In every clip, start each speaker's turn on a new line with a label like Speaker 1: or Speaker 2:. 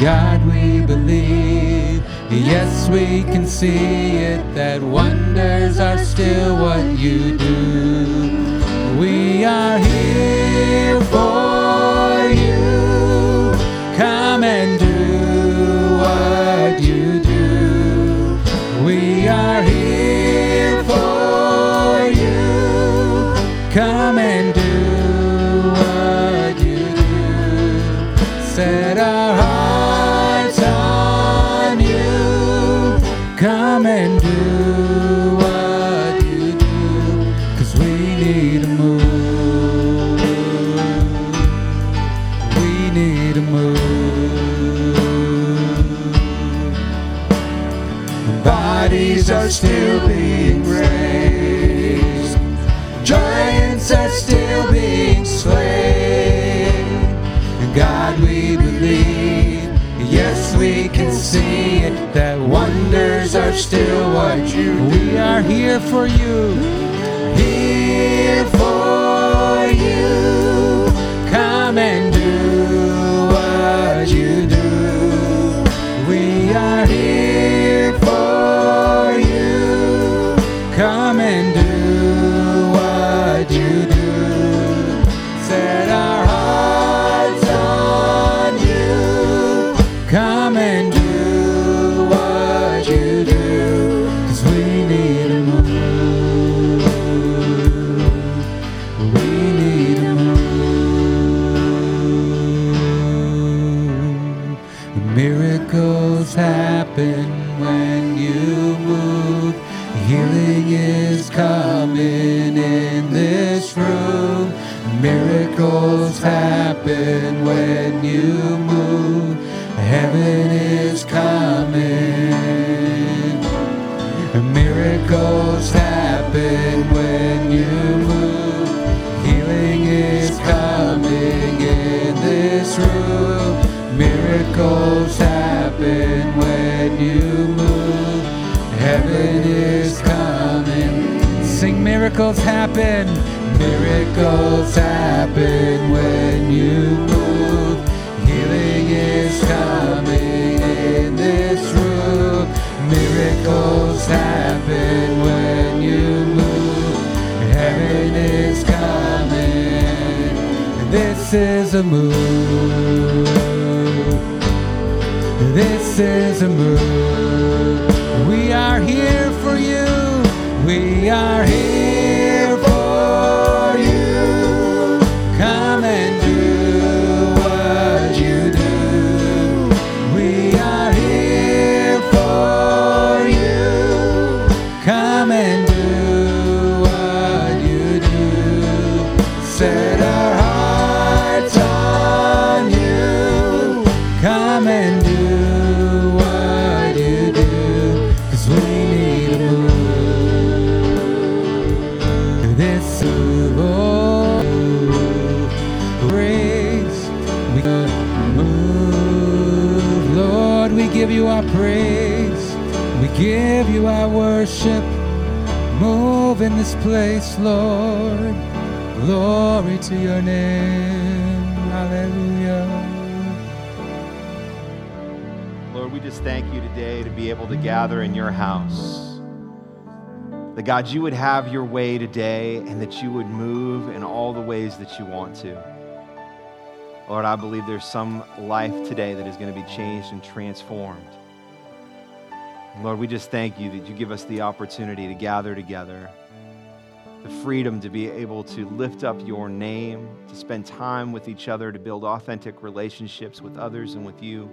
Speaker 1: God, we believe. Yes, we can see it that wonders are still what you do. We are here for still what you do. We are here for you. When you move. Heaven is coming. Miracles happen when you move. Healing is coming in this room. Miracles happen when you move. Heaven is coming. Sing miracles happen. Miracles happen when you. Coming in this room. Miracles happen when you move. Heaven is coming. This is a move. This is a move. We are here for you. We are here worship. Move in this place, Lord. Glory to your name. Hallelujah.
Speaker 2: Lord, we just thank you today to be able to gather in your house. That God, you would have your way today and that you would move in all the ways that you want to. Lord, I believe there's some life today that is going to be changed and transformed. Lord, we just thank you that you give us the opportunity to gather together. the freedom to be able to lift up your name, to spend time with each other, to build authentic relationships with others and with you.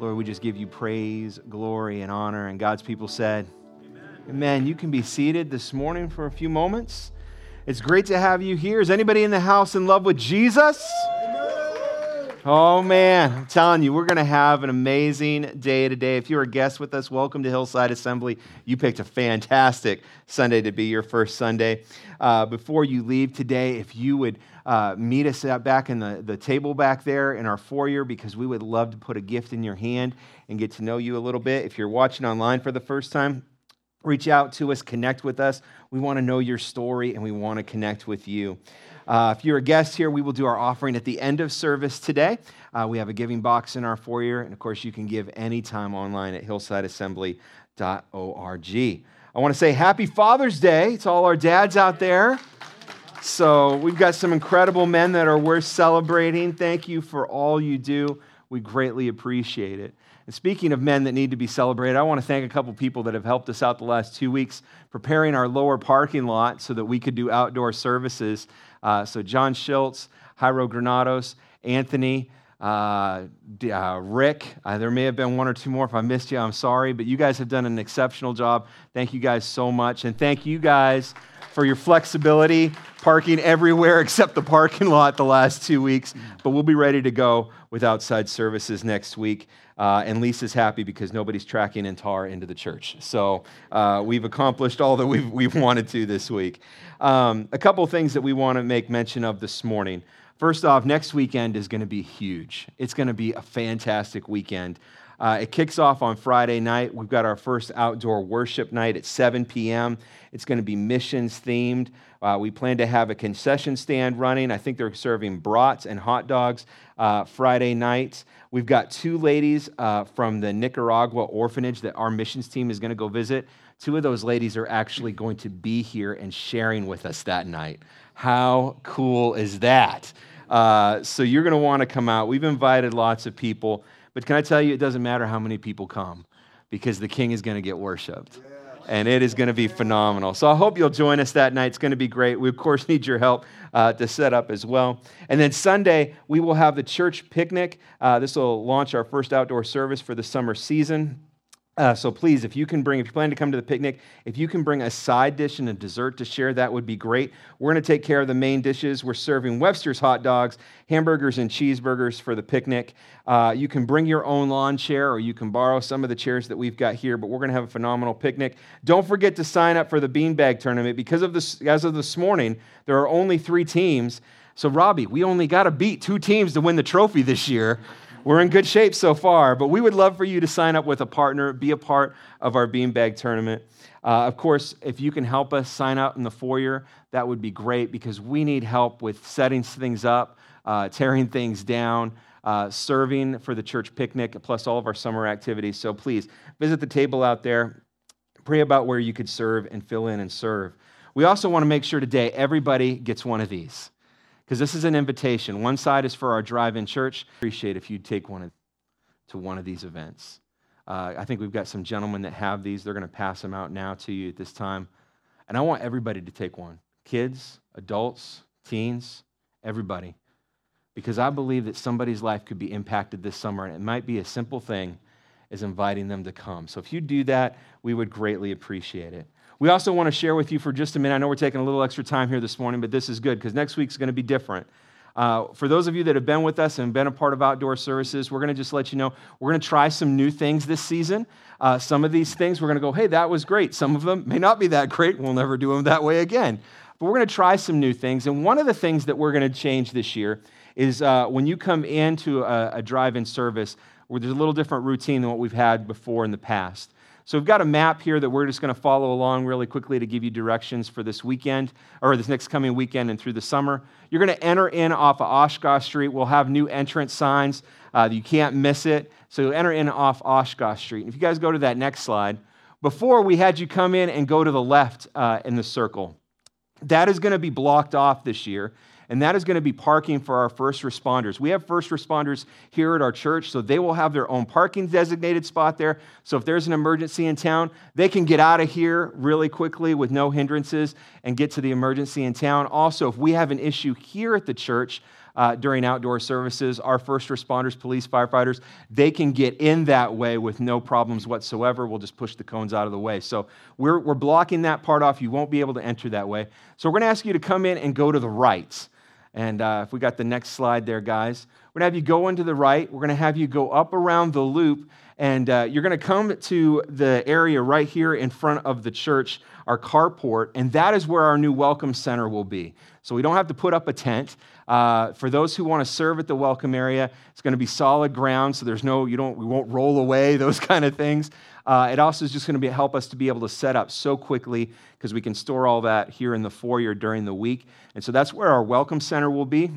Speaker 2: Lord, we just give you praise, glory, and honor. And God's people said, Amen. Amen. You can be seated this morning for a few moments. It's great to have you here. Is anybody in the house in love with Jesus? Oh man, I'm telling you, we're going to have an amazing day today. If you're a guest with us, welcome to Hillside Assembly. You picked a fantastic Sunday to be your first Sunday. Uh, before you leave today, if you would uh, meet us back in the, the table back there in our foyer, because we would love to put a gift in your hand and get to know you a little bit. If you're watching online for the first time, reach out to us, connect with us. We want to know your story and we want to connect with you. Uh, if you're a guest here, we will do our offering at the end of service today. Uh, we have a giving box in our foyer, and of course, you can give anytime online at hillsideassembly.org. I want to say happy Father's Day to all our dads out there. So, we've got some incredible men that are worth celebrating. Thank you for all you do. We greatly appreciate it. And speaking of men that need to be celebrated, I want to thank a couple people that have helped us out the last two weeks preparing our lower parking lot so that we could do outdoor services. Uh, so, John Schultz, Jairo Granados, Anthony, uh, uh, Rick, uh, there may have been one or two more. If I missed you, I'm sorry, but you guys have done an exceptional job. Thank you guys so much. And thank you guys for your flexibility, parking everywhere except the parking lot the last two weeks. But we'll be ready to go with outside services next week. Uh, and Lisa's happy because nobody's tracking in tar into the church. So uh, we've accomplished all that we've, we've wanted to this week. Um, a couple things that we want to make mention of this morning. First off, next weekend is going to be huge. It's going to be a fantastic weekend. Uh, it kicks off on Friday night. We've got our first outdoor worship night at 7 p.m. It's going to be missions themed. Uh, we plan to have a concession stand running. I think they're serving brats and hot dogs uh, Friday nights. We've got two ladies uh, from the Nicaragua orphanage that our missions team is going to go visit. Two of those ladies are actually going to be here and sharing with us that night. How cool is that? Uh, so you're going to want to come out. We've invited lots of people. But can I tell you, it doesn't matter how many people come because the king is going to get worshiped. And it is going to be phenomenal. So I hope you'll join us that night. It's going to be great. We, of course, need your help uh, to set up as well. And then Sunday, we will have the church picnic. Uh, this will launch our first outdoor service for the summer season. Uh, so please, if you can bring, if you plan to come to the picnic, if you can bring a side dish and a dessert to share, that would be great. We're going to take care of the main dishes. We're serving Webster's hot dogs, hamburgers, and cheeseburgers for the picnic. Uh, you can bring your own lawn chair, or you can borrow some of the chairs that we've got here. But we're going to have a phenomenal picnic. Don't forget to sign up for the beanbag tournament because of this. As of this morning, there are only three teams. So Robbie, we only got to beat two teams to win the trophy this year. We're in good shape so far, but we would love for you to sign up with a partner, be a part of our beanbag tournament. Uh, of course, if you can help us sign up in the foyer, that would be great because we need help with setting things up, uh, tearing things down, uh, serving for the church picnic, plus all of our summer activities. So please visit the table out there, pray about where you could serve and fill in and serve. We also want to make sure today everybody gets one of these because this is an invitation. One side is for our drive in church. Appreciate if you'd take one to one of these events. Uh, I think we've got some gentlemen that have these. They're going to pass them out now to you at this time. And I want everybody to take one kids, adults, teens, everybody. Because I believe that somebody's life could be impacted this summer, and it might be a simple thing as inviting them to come. So if you do that, we would greatly appreciate it. We also want to share with you for just a minute. I know we're taking a little extra time here this morning, but this is good because next week's going to be different. Uh, for those of you that have been with us and been a part of outdoor services, we're going to just let you know we're going to try some new things this season. Uh, some of these things we're going to go, hey, that was great. Some of them may not be that great. We'll never do them that way again. But we're going to try some new things. And one of the things that we're going to change this year is uh, when you come into a, a drive in service, where there's a little different routine than what we've had before in the past. So we've got a map here that we're just going to follow along really quickly to give you directions for this weekend or this next coming weekend and through the summer. You're going to enter in off of Oshkosh Street. We'll have new entrance signs. Uh, you can't miss it. So you'll enter in off Oshkosh Street. And if you guys go to that next slide, before we had you come in and go to the left uh, in the circle. That is going to be blocked off this year. And that is going to be parking for our first responders. We have first responders here at our church, so they will have their own parking designated spot there. So if there's an emergency in town, they can get out of here really quickly with no hindrances and get to the emergency in town. Also, if we have an issue here at the church, uh, during outdoor services. Our first responders, police, firefighters, they can get in that way with no problems whatsoever. We'll just push the cones out of the way. So we're, we're blocking that part off. You won't be able to enter that way. So we're going to ask you to come in and go to the right. And uh, if we got the next slide there, guys, we're going to have you go into the right. We're going to have you go up around the loop, and uh, you're going to come to the area right here in front of the church, our carport, and that is where our new welcome center will be. So we don't have to put up a tent. Uh, for those who want to serve at the welcome area, it's going to be solid ground, so there's no, you don't, we won't roll away, those kind of things. Uh, it also is just going to help us to be able to set up so quickly because we can store all that here in the foyer during the week. And so that's where our welcome center will be.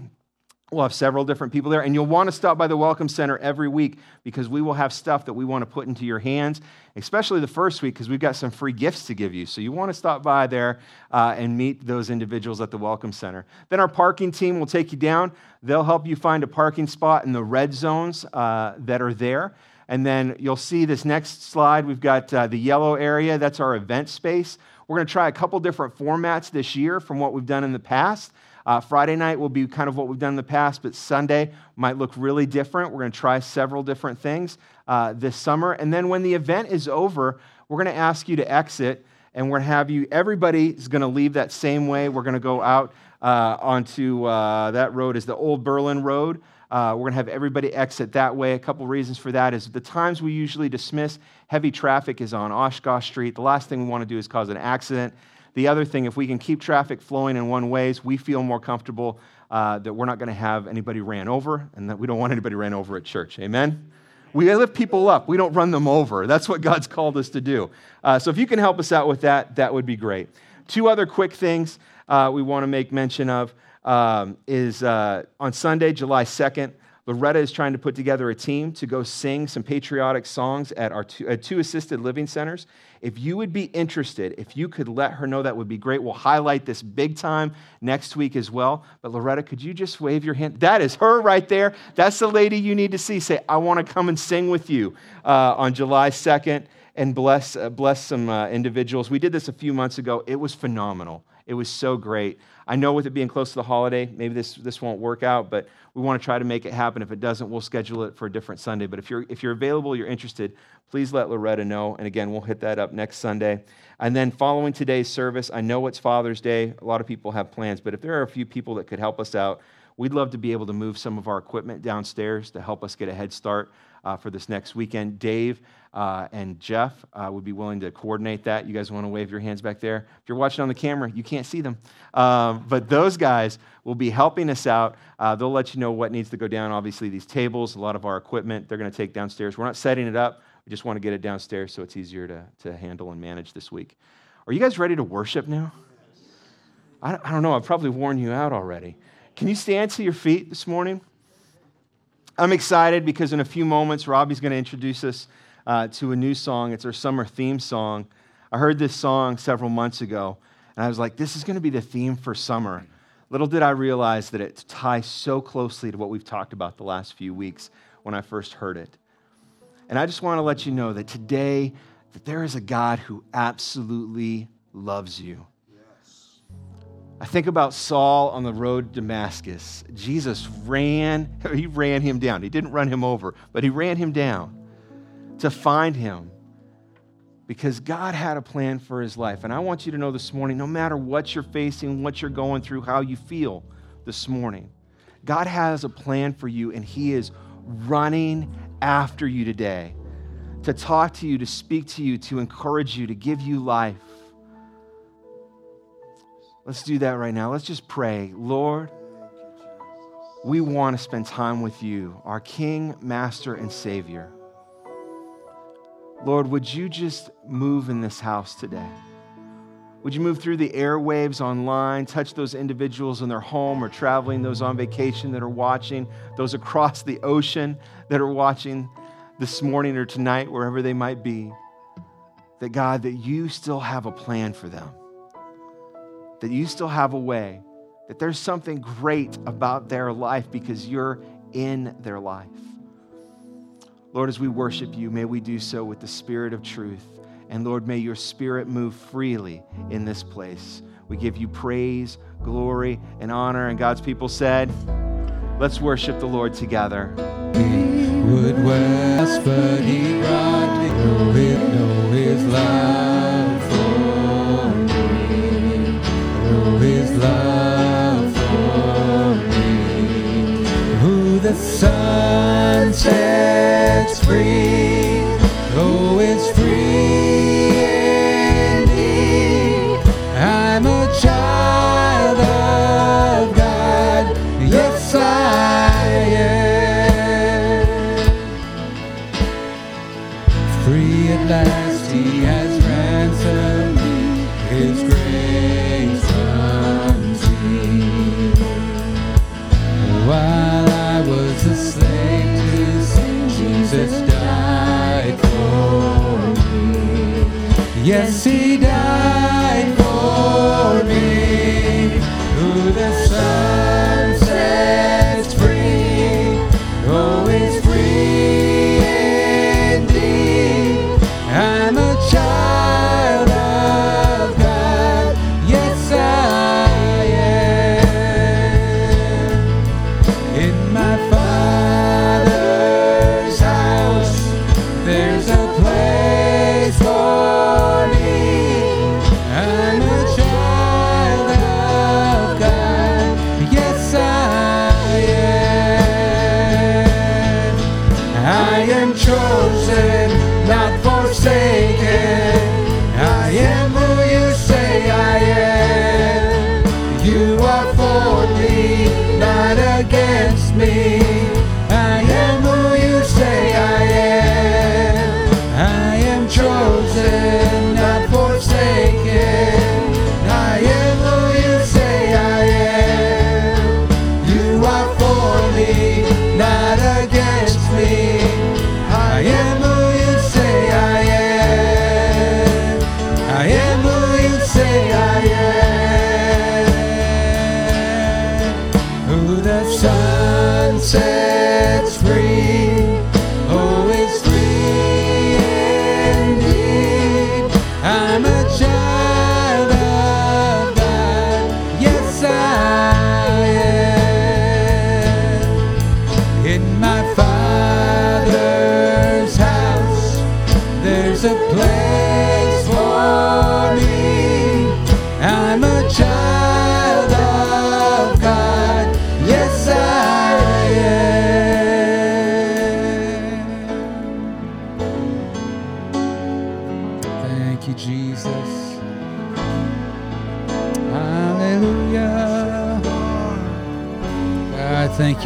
Speaker 2: We'll have several different people there, and you'll want to stop by the Welcome Center every week because we will have stuff that we want to put into your hands, especially the first week because we've got some free gifts to give you. So you want to stop by there uh, and meet those individuals at the Welcome Center. Then our parking team will take you down. They'll help you find a parking spot in the red zones uh, that are there. And then you'll see this next slide. We've got uh, the yellow area, that's our event space. We're going to try a couple different formats this year from what we've done in the past. Uh, Friday night will be kind of what we've done in the past, but Sunday might look really different. We're going to try several different things uh, this summer. And then when the event is over, we're going to ask you to exit, and we're going to have you, everybody is going to leave that same way. We're going to go out uh, onto uh, that road, is the Old Berlin Road. Uh, we're going to have everybody exit that way. A couple reasons for that is the times we usually dismiss, heavy traffic is on Oshkosh Street. The last thing we want to do is cause an accident. The other thing, if we can keep traffic flowing in one ways, we feel more comfortable uh, that we're not going to have anybody ran over and that we don't want anybody ran over at church. Amen? We lift people up. We don't run them over. That's what God's called us to do. Uh, so if you can help us out with that, that would be great. Two other quick things uh, we want to make mention of um, is uh, on Sunday, July 2nd, Loretta is trying to put together a team to go sing some patriotic songs at our two, uh, two, assisted living centers. If you would be interested, if you could let her know, that would be great. We'll highlight this big time next week as well. But Loretta, could you just wave your hand? That is her right there. That's the lady you need to see. Say, I want to come and sing with you uh, on July 2nd and bless, uh, bless some uh, individuals. We did this a few months ago. It was phenomenal. It was so great. I know with it being close to the holiday, maybe this, this won't work out, but we want to try to make it happen. If it doesn't, we'll schedule it for a different Sunday. But if you're, if you're available, you're interested, please let Loretta know. And again, we'll hit that up next Sunday. And then following today's service, I know it's Father's Day. A lot of people have plans, but if there are a few people that could help us out, we'd love to be able to move some of our equipment downstairs to help us get a head start uh, for this next weekend. Dave uh, and Jeff uh, would be willing to coordinate that. You guys want to wave your hands back there? If you're watching on the camera, you can't see them. Um, but those guys will be helping us out. Uh, they'll let you know what needs to go down. Obviously, these tables, a lot of our equipment, they're going to take downstairs. We're not setting it up. We just want to get it downstairs so it's easier to, to handle and manage this week. Are you guys ready to worship now? I, I don't know. I've probably worn you out already. Can you stand to your feet this morning? I'm excited because in a few moments, Robbie's going to introduce us uh, to a new song. It's our summer theme song. I heard this song several months ago, and I was like, this is going to be the theme for summer. Little did I realize that it ties so closely to what we've talked about the last few weeks when I first heard it. And I just want to let you know that today, that there is a God who absolutely loves you. I think about Saul on the road to Damascus. Jesus ran, he ran him down. He didn't run him over, but he ran him down to find him because God had a plan for his life. And I want you to know this morning no matter what you're facing, what you're going through, how you feel this morning, God has a plan for you, and he is running after you today to talk to you, to speak to you, to encourage you, to give you life. Let's do that right now. Let's just pray. Lord, we want to spend time with you, our King, Master, and Savior. Lord, would you just move in this house today? Would you move through the airwaves online, touch those individuals in their home or traveling, those on vacation that are watching, those across the ocean that are watching this morning or tonight, wherever they might be? That God, that you still have a plan for them that you still have a way that there's something great about their life because you're in their life. Lord, as we worship you, may we do so with the spirit of truth. And Lord, may your spirit move freely in this place. We give you praise, glory, and honor. And God's people said, Let's worship the Lord together.
Speaker 1: He would west, but he brought his love for me. Know his love Who the sun sets free,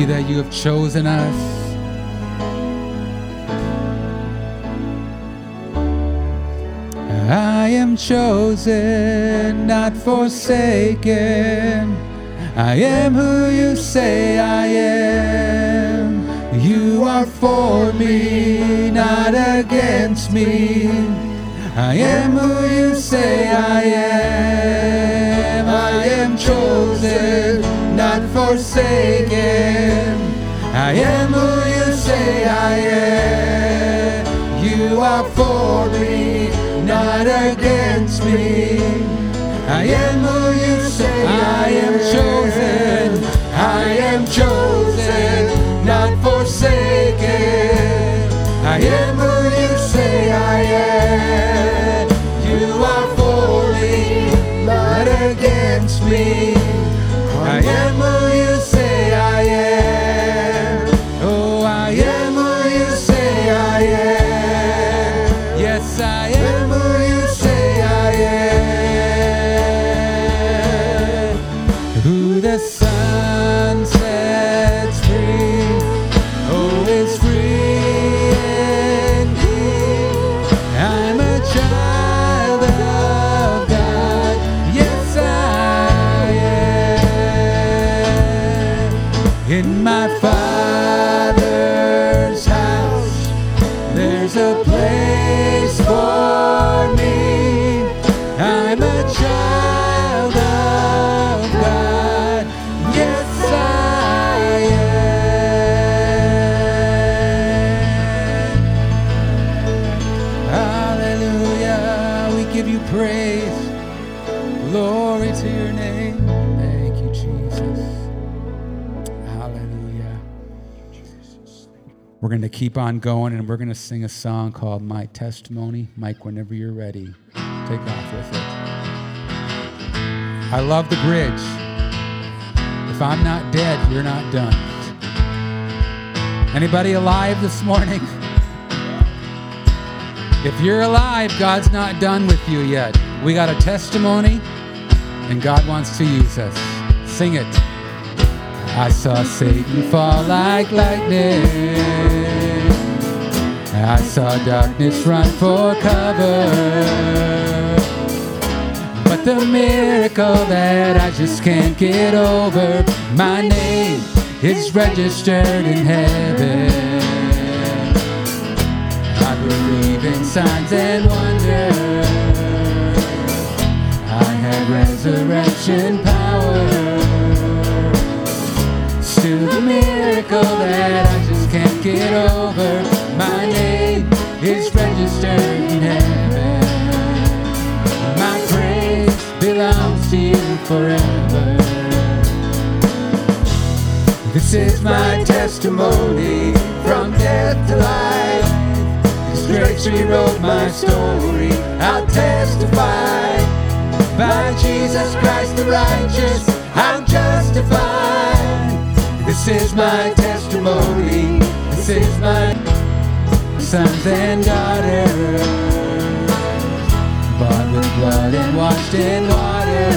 Speaker 1: you that you have chosen us. I am chosen, not forsaken. I am who you say I am. You are for me, not against me. I am who you say I am. I am chosen, not forsaken. I am who you say I am. You are for me, not against me. I am who you say I am chosen. I am chosen, not forsaken. I am who you say I am. You are for me, not against me. I am place for me. Going to keep on going and we're going to sing a song called My Testimony. Mike, whenever you're ready, take off with it. I love the bridge. If I'm not dead, you're not done. Anybody alive this morning? If you're alive, God's not done with you yet. We got a testimony, and God wants to use us. Sing it. I saw Satan fall like lightning. I saw darkness run for cover. But the miracle that I just can't get over, my name is registered in heaven. I believe in signs and wonders. I have resurrection power to the miracle that I just can't get over. My name is registered in heaven. My praise belongs to you forever. This is my testimony from death to life. His grace rewrote my story. I'll testify. By Jesus Christ the righteous, I'm justified. This is my testimony. This is my sons and daughters. Bought with blood and washed in water.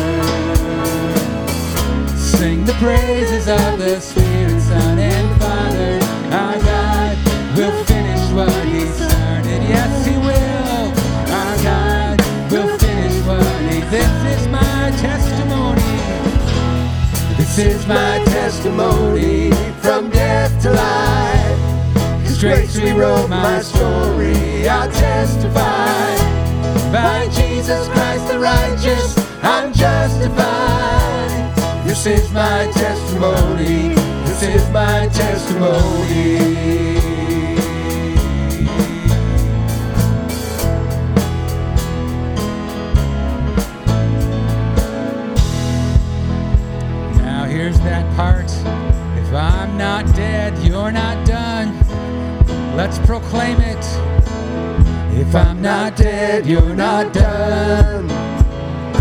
Speaker 1: Sing the praises of the Spirit, Son, and Father. Our God will finish what He started. Yes, He will. This is my testimony from death to life. His grace rewrote my story. I'll testify. By Jesus Christ the righteous, I'm justified. This is my testimony. This is my testimony. Part. If I'm not dead, you're not done. Let's proclaim it. If I'm not dead, you're not done.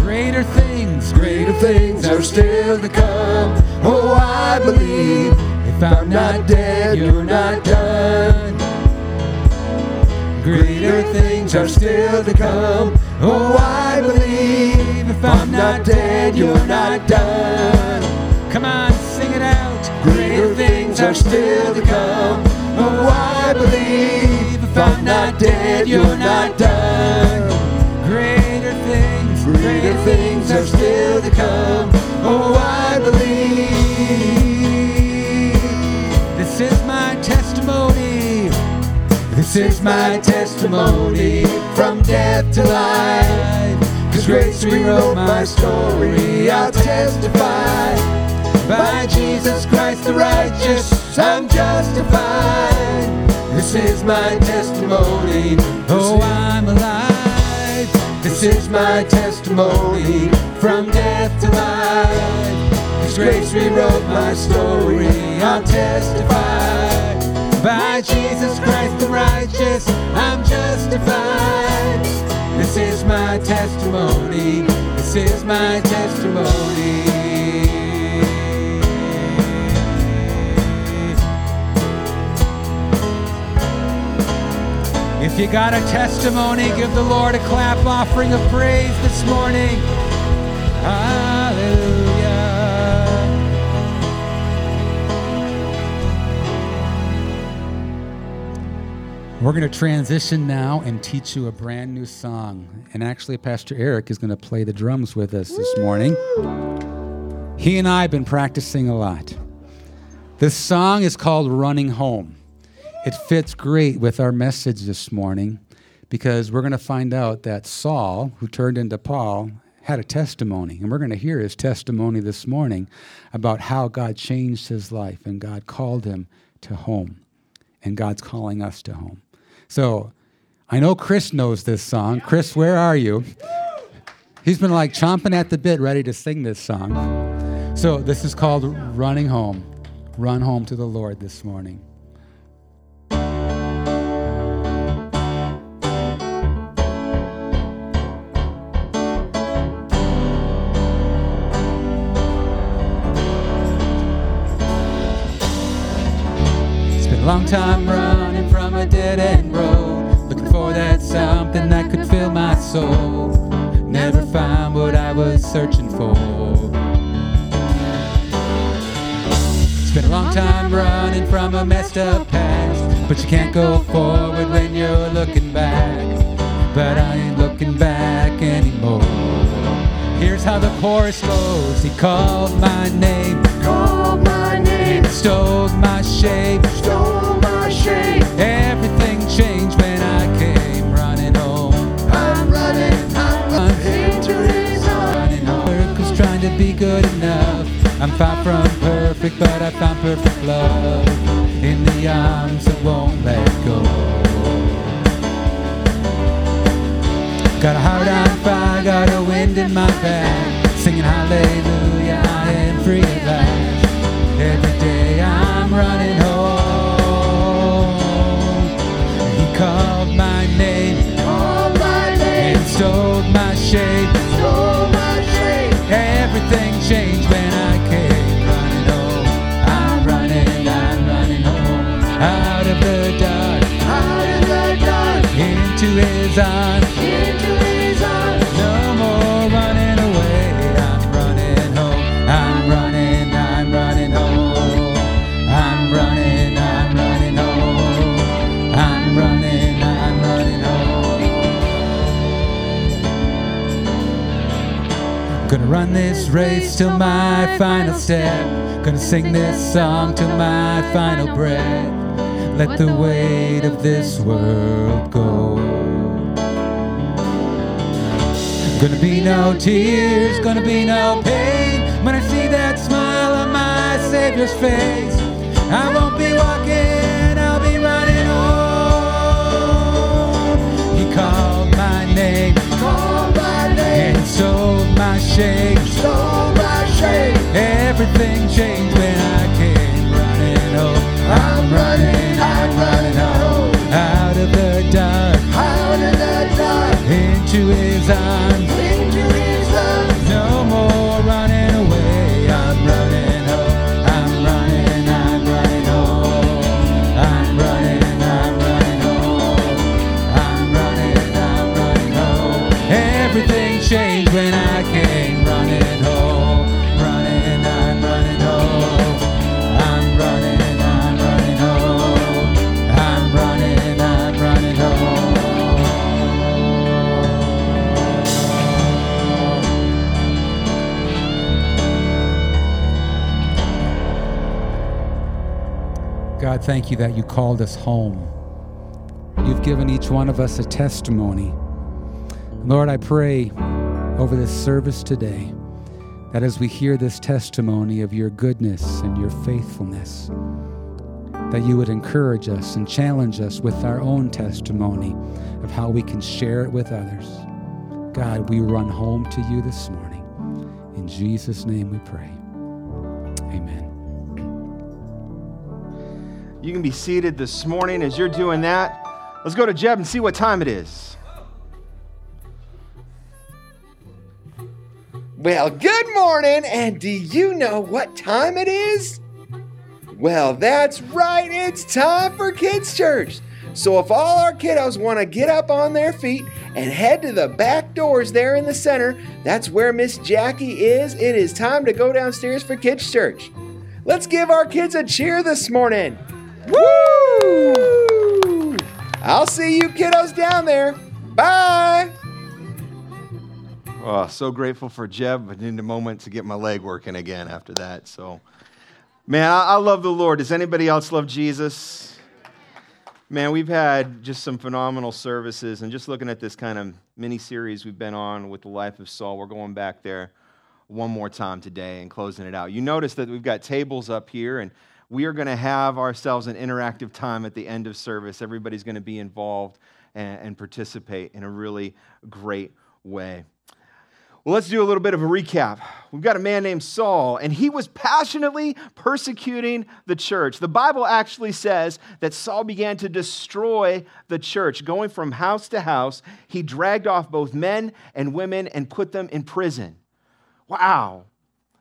Speaker 1: Greater things, greater things are still to come. Oh, I believe. If I'm not dead, you're not done. Greater things are still to come. Oh, I believe. If I'm not dead, you're not done. Come on. Greater things are still to come. Oh, I believe. If I'm not dead, you're not done. Greater things, greater things are still to come. Oh, I believe. This is my testimony. This is my testimony from death to life. Cause grace rewrote my story. I'll testify. By Jesus Christ the righteous, I'm justified. This is my testimony. Oh, I'm alive. This is my testimony from death to life. His grace rewrote my story. I'll testify. By Jesus Christ the righteous, I'm justified. This is my testimony. This is my testimony. If you got a testimony, give the Lord a clap offering of praise this morning. Hallelujah. We're going to transition now and teach you a brand new song. And actually, Pastor Eric is going to play the drums with us this morning. He and I have been practicing a lot. This song is called Running Home. It fits great with our message this morning because we're going to find out that Saul, who turned into Paul, had a testimony. And we're going to hear his testimony this morning about how God changed his life and God called him to home. And God's calling us to home. So I know Chris knows this song. Chris, where are you? He's been like chomping at the bit, ready to sing this song. So this is called Running Home. Run home to the Lord this morning. Long time running from a dead end road, looking for that something that could fill my soul. Never found what I was searching for. It's been a long time running from a messed up past, but you can't go forward when you're looking back. But I ain't looking back anymore. Here's how the chorus goes. He called my name,
Speaker 3: Called my name,
Speaker 1: stole my shape.
Speaker 3: stole my shape.
Speaker 1: Everything changed when I came running home.
Speaker 3: I'm running, I'm running into his arms.
Speaker 1: Running home. Circles trying to be good enough. I'm far from perfect, but I found perfect love in the arms that won't let go. Got a heart on fire, got a wind in my back, singing hallelujah, I am free at last. Every day I'm running home. He called my name
Speaker 3: Called my name,
Speaker 1: and stole my shape.
Speaker 3: stole my shape.
Speaker 1: Everything changed when I came running home. I'm running, I'm running home. Out of the dark,
Speaker 3: Out of the dark,
Speaker 1: into his arms.
Speaker 3: into his
Speaker 1: run this race till my final step. Gonna sing this song till my final breath. Let the weight of this world go. Gonna be no tears, gonna be no pain when I see that smile on my Savior's face. I won't be walking, I'll be running home. He called my name
Speaker 3: Called my name,
Speaker 1: and sold shame.
Speaker 3: stole my shape.
Speaker 1: Everything changed when I came running home. I'm running, I'm running home. Out of the dark,
Speaker 3: Out of the dark,
Speaker 1: into his arms. Thank you that you called us home. You've given each one of us a testimony. Lord, I pray over this service today that as we hear this testimony of your goodness and your faithfulness, that you would encourage us and challenge us with our own testimony of how we can share it with others. God, we run home to you this morning. In Jesus' name we pray. Amen.
Speaker 2: You can be seated this morning as you're doing that. Let's go to Jeb and see what time it is.
Speaker 4: Well, good morning, and do you know what time it is? Well, that's right, it's time for Kids Church. So, if all our kiddos want to get up on their feet and head to the back doors there in the center, that's where Miss Jackie is. It is time to go downstairs for Kids Church. Let's give our kids a cheer this morning. Woo! I'll see you kiddos down there. Bye.
Speaker 2: Oh, so grateful for Jeb, but need a moment to get my leg working again after that. So, man, I, I love the Lord. Does anybody else love Jesus? Man, we've had just some phenomenal services, and just looking at this kind of mini series we've been on with the life of Saul, we're going back there one more time today and closing it out. You notice that we've got tables up here, and we are going to have ourselves an interactive time at the end of service. Everybody's going to be involved and, and participate in a really great way. Well, let's do a little bit of a recap. We've got a man named Saul, and he was passionately persecuting the church. The Bible actually says that Saul began to destroy the church, going from house to house. He dragged off both men and women and put them in prison. Wow.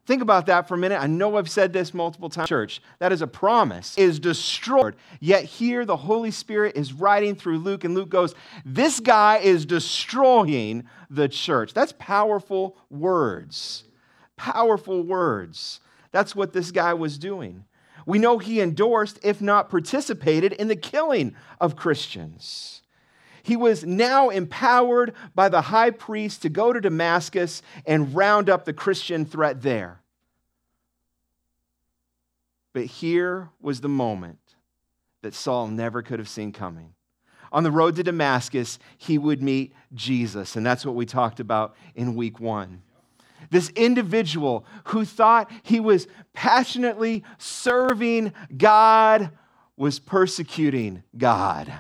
Speaker 2: Think about that for a minute. I know I've said this multiple times. Church, that is a promise, is destroyed. Yet here the Holy Spirit is writing through Luke, and Luke goes, This guy is destroying the church. That's powerful words. Powerful words. That's what this guy was doing. We know he endorsed, if not participated, in the killing of Christians. He was now empowered by the high priest to go to Damascus and round up the Christian threat there. But here was the moment that Saul never could have seen coming. On the road to Damascus, he would meet Jesus, and that's what we talked about in week one. This individual who thought he was passionately serving God was persecuting God.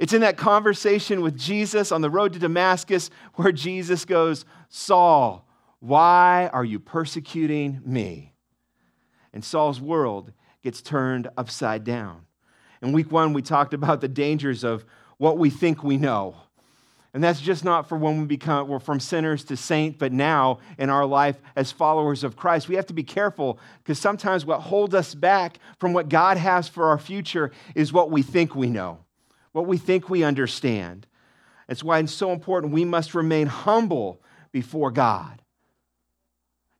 Speaker 2: It's in that conversation with Jesus on the road to Damascus where Jesus goes, Saul, why are you persecuting me? And Saul's world gets turned upside down. In week one, we talked about the dangers of what we think we know. And that's just not for when we become, we're from sinners to saint, but now in our life as followers of Christ. We have to be careful because sometimes what holds us back from what God has for our future is what we think we know what we think we understand. That's why it's so important we must remain humble before God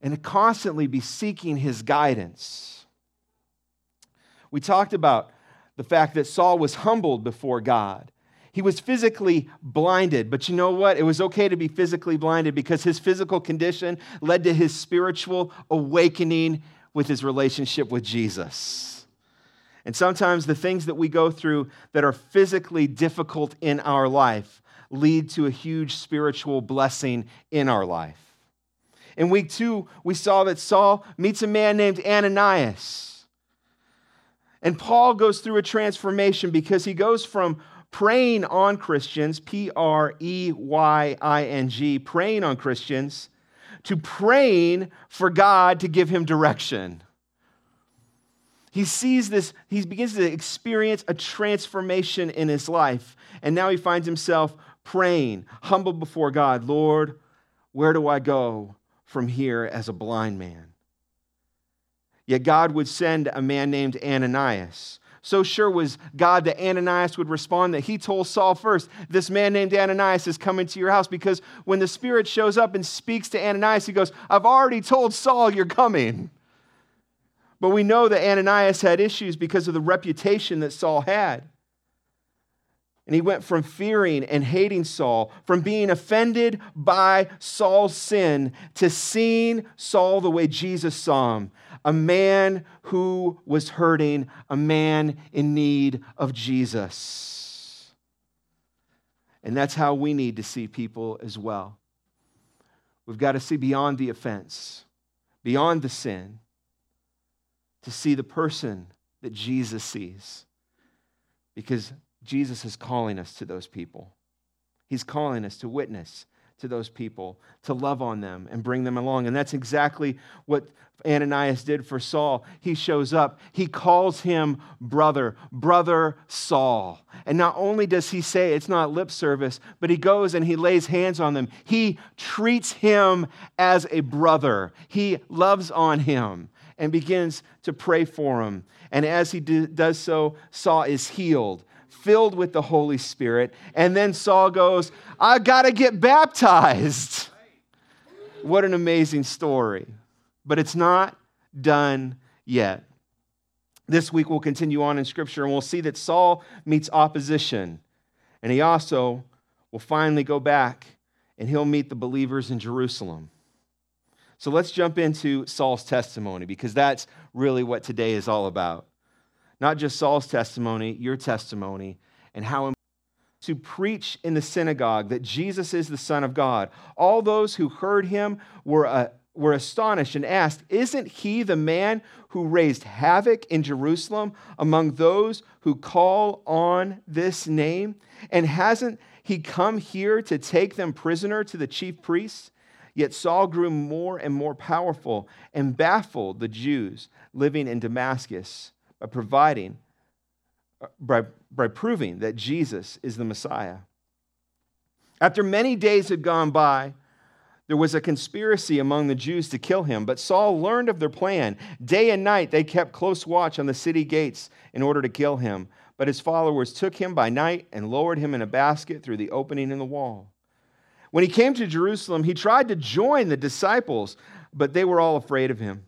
Speaker 2: and constantly be seeking his guidance. We talked about the fact that Saul was humbled before God. He was physically blinded, but you know what? It was okay to be physically blinded because his physical condition led to his spiritual awakening with his relationship with Jesus. And sometimes the things that we go through that are physically difficult in our life lead to a huge spiritual blessing in our life. In week two, we saw that Saul meets a man named Ananias. And Paul goes through a transformation because he goes from preying on Christians, P R E Y I N G, praying on Christians, to praying for God to give him direction. He sees this, he begins to experience a transformation in his life. And now he finds himself praying, humble before God Lord, where do I go from here as a blind man? Yet God would send a man named Ananias. So sure was God that Ananias would respond that he told Saul first, This man named Ananias is coming to your house. Because when the Spirit shows up and speaks to Ananias, he goes, I've already told Saul you're coming. But we know that Ananias had issues because of the reputation that Saul had. And he went from fearing and hating Saul, from being offended by Saul's sin, to seeing Saul the way Jesus saw him a man who was hurting, a man in need of Jesus. And that's how we need to see people as well. We've got to see beyond the offense, beyond the sin, to see the person that Jesus sees. Because Jesus is calling us to those people. He's calling us to witness to those people, to love on them and bring them along. And that's exactly what Ananias did for Saul. He shows up, he calls him brother, brother Saul. And not only does he say it's not lip service, but he goes and he lays hands on them. He treats him as a brother, he loves on him and begins to pray for him. And as he do, does so, Saul is healed, filled with the Holy Spirit. And then Saul goes, I got to get baptized. What an amazing story. But it's not done yet. This week we'll continue on in Scripture and we'll see that Saul meets opposition. And he also will finally go back and he'll meet the believers in Jerusalem. So let's jump into Saul's testimony because that's really what today is all about. Not just Saul's testimony, your testimony, and how to preach in the synagogue that Jesus is the Son of God. All those who heard him were, uh, were astonished and asked, Isn't he the man who raised havoc in Jerusalem among those who call on this name? And hasn't he come here to take them prisoner to the chief priests? Yet Saul grew more and more powerful and baffled the Jews living in Damascus by providing, by, by proving that Jesus is the Messiah. After many days had gone by, There was a conspiracy among the Jews to kill him, but Saul learned of their plan. Day and night they kept close watch on the city gates in order to kill him. But his followers took him by night and lowered him in a basket through the opening in the wall. When he came to Jerusalem, he tried to join the disciples, but they were all afraid of him,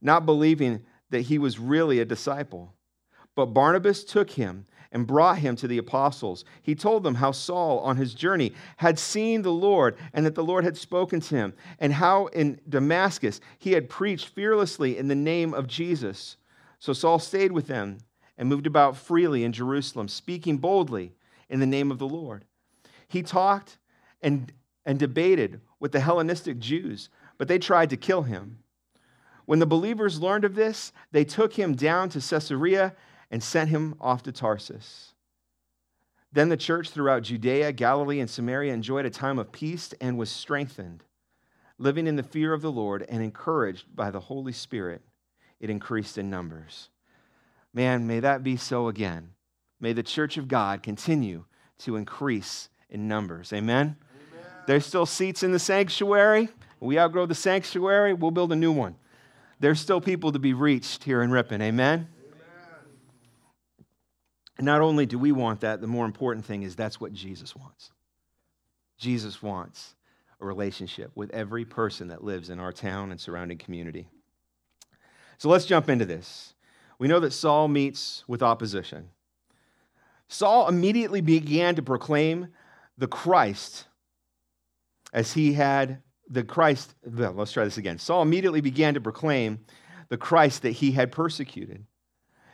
Speaker 2: not believing that he was really a disciple. But Barnabas took him and brought him to the apostles. He told them how Saul, on his journey, had seen the Lord and that the Lord had spoken to him, and how in Damascus he had preached fearlessly in the name of Jesus. So Saul stayed with them and moved about freely in Jerusalem, speaking boldly in the name of the Lord. He talked and, and debated with the Hellenistic Jews, but they tried to kill him. When the believers learned of this, they took him down to Caesarea and sent him off to Tarsus. Then the church throughout Judea, Galilee, and Samaria enjoyed a time of peace and was strengthened. Living in the fear of the Lord and encouraged by the Holy Spirit, it increased in numbers. Man, may that be so again. May the church of God continue to increase in numbers. Amen? There's still seats in the sanctuary. We outgrow the sanctuary, we'll build a new one. There's still people to be reached here in Ripon. Amen? And not only do we want that, the more important thing is that's what Jesus wants. Jesus wants a relationship with every person that lives in our town and surrounding community. So let's jump into this. We know that Saul meets with opposition. Saul immediately began to proclaim the Christ as he had the Christ. Let's try this again. Saul immediately began to proclaim the Christ that he had persecuted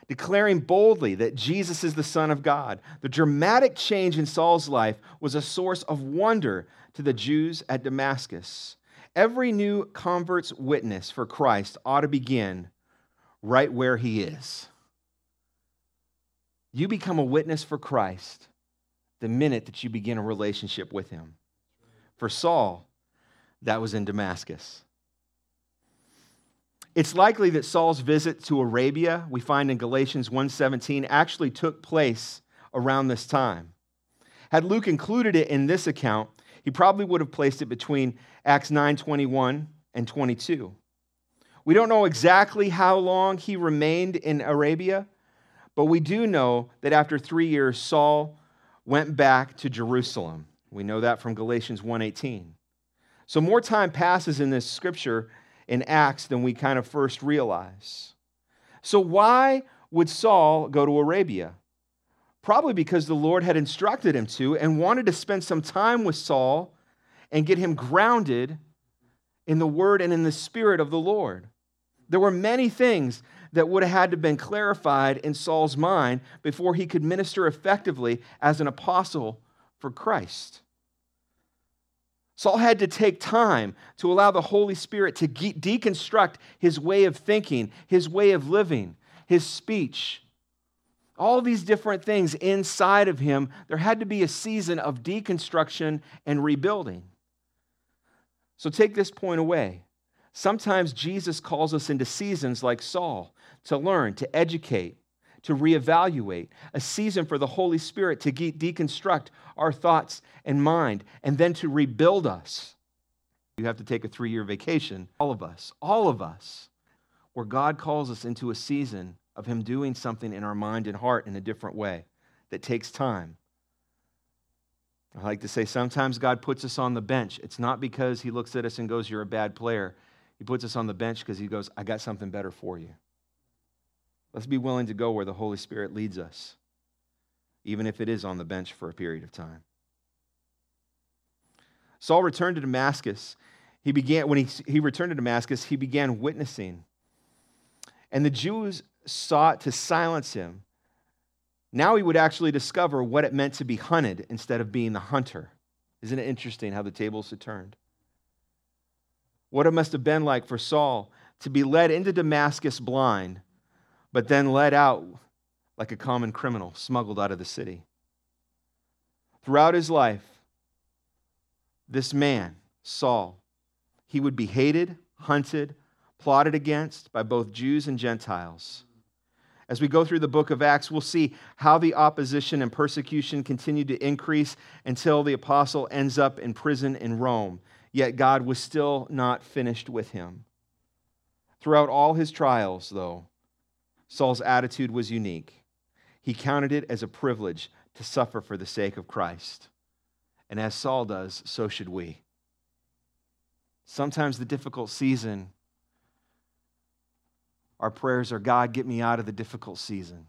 Speaker 2: declaring boldly that Jesus is the Son of God. The dramatic change in Saul's life was a source of wonder to the Jews at Damascus. Every new convert's witness for Christ ought to begin right where he is. You become a witness for Christ the minute that you begin a relationship with him. For Saul, that was in Damascus. It's likely that Saul's visit to Arabia, we find in Galatians 1:17, actually took place around this time. Had Luke included it in this account, he probably would have placed it between Acts 9:21 and 22. We don't know exactly how long he remained in Arabia, but we do know that after 3 years Saul went back to Jerusalem. We know that from Galatians 1:18. So more time passes in this scripture in Acts than we kind of first realize. So, why would Saul go to Arabia? Probably because the Lord had instructed him to and wanted to spend some time with Saul and get him grounded in the word and in the spirit of the Lord. There were many things that would have had to have been clarified in Saul's mind before he could minister effectively as an apostle for Christ. Saul had to take time to allow the Holy Spirit to deconstruct his way of thinking, his way of living, his speech. All these different things inside of him, there had to be a season of deconstruction and rebuilding. So take this point away. Sometimes Jesus calls us into seasons like Saul to learn, to educate, to reevaluate, a season for the Holy Spirit to deconstruct our thoughts and mind, and then to rebuild us. You have to take a three year vacation, all of us, all of us, where God calls us into a season of Him doing something in our mind and heart in a different way that takes time. I like to say sometimes God puts us on the bench. It's not because He looks at us and goes, You're a bad player. He puts us on the bench because He goes, I got something better for you. Let's be willing to go where the Holy Spirit leads us, even if it is on the bench for a period of time. Saul returned to Damascus. He began, when he, he returned to Damascus, he began witnessing. And the Jews sought to silence him. Now he would actually discover what it meant to be hunted instead of being the hunter. Isn't it interesting how the tables had turned? What it must have been like for Saul to be led into Damascus blind but then led out like a common criminal, smuggled out of the city. Throughout his life, this man, Saul, he would be hated, hunted, plotted against by both Jews and Gentiles. As we go through the book of Acts, we'll see how the opposition and persecution continued to increase until the apostle ends up in prison in Rome, yet God was still not finished with him. Throughout all his trials, though, Saul's attitude was unique. He counted it as a privilege to suffer for the sake of Christ. And as Saul does, so should we. Sometimes the difficult season, our prayers are God, get me out of the difficult season.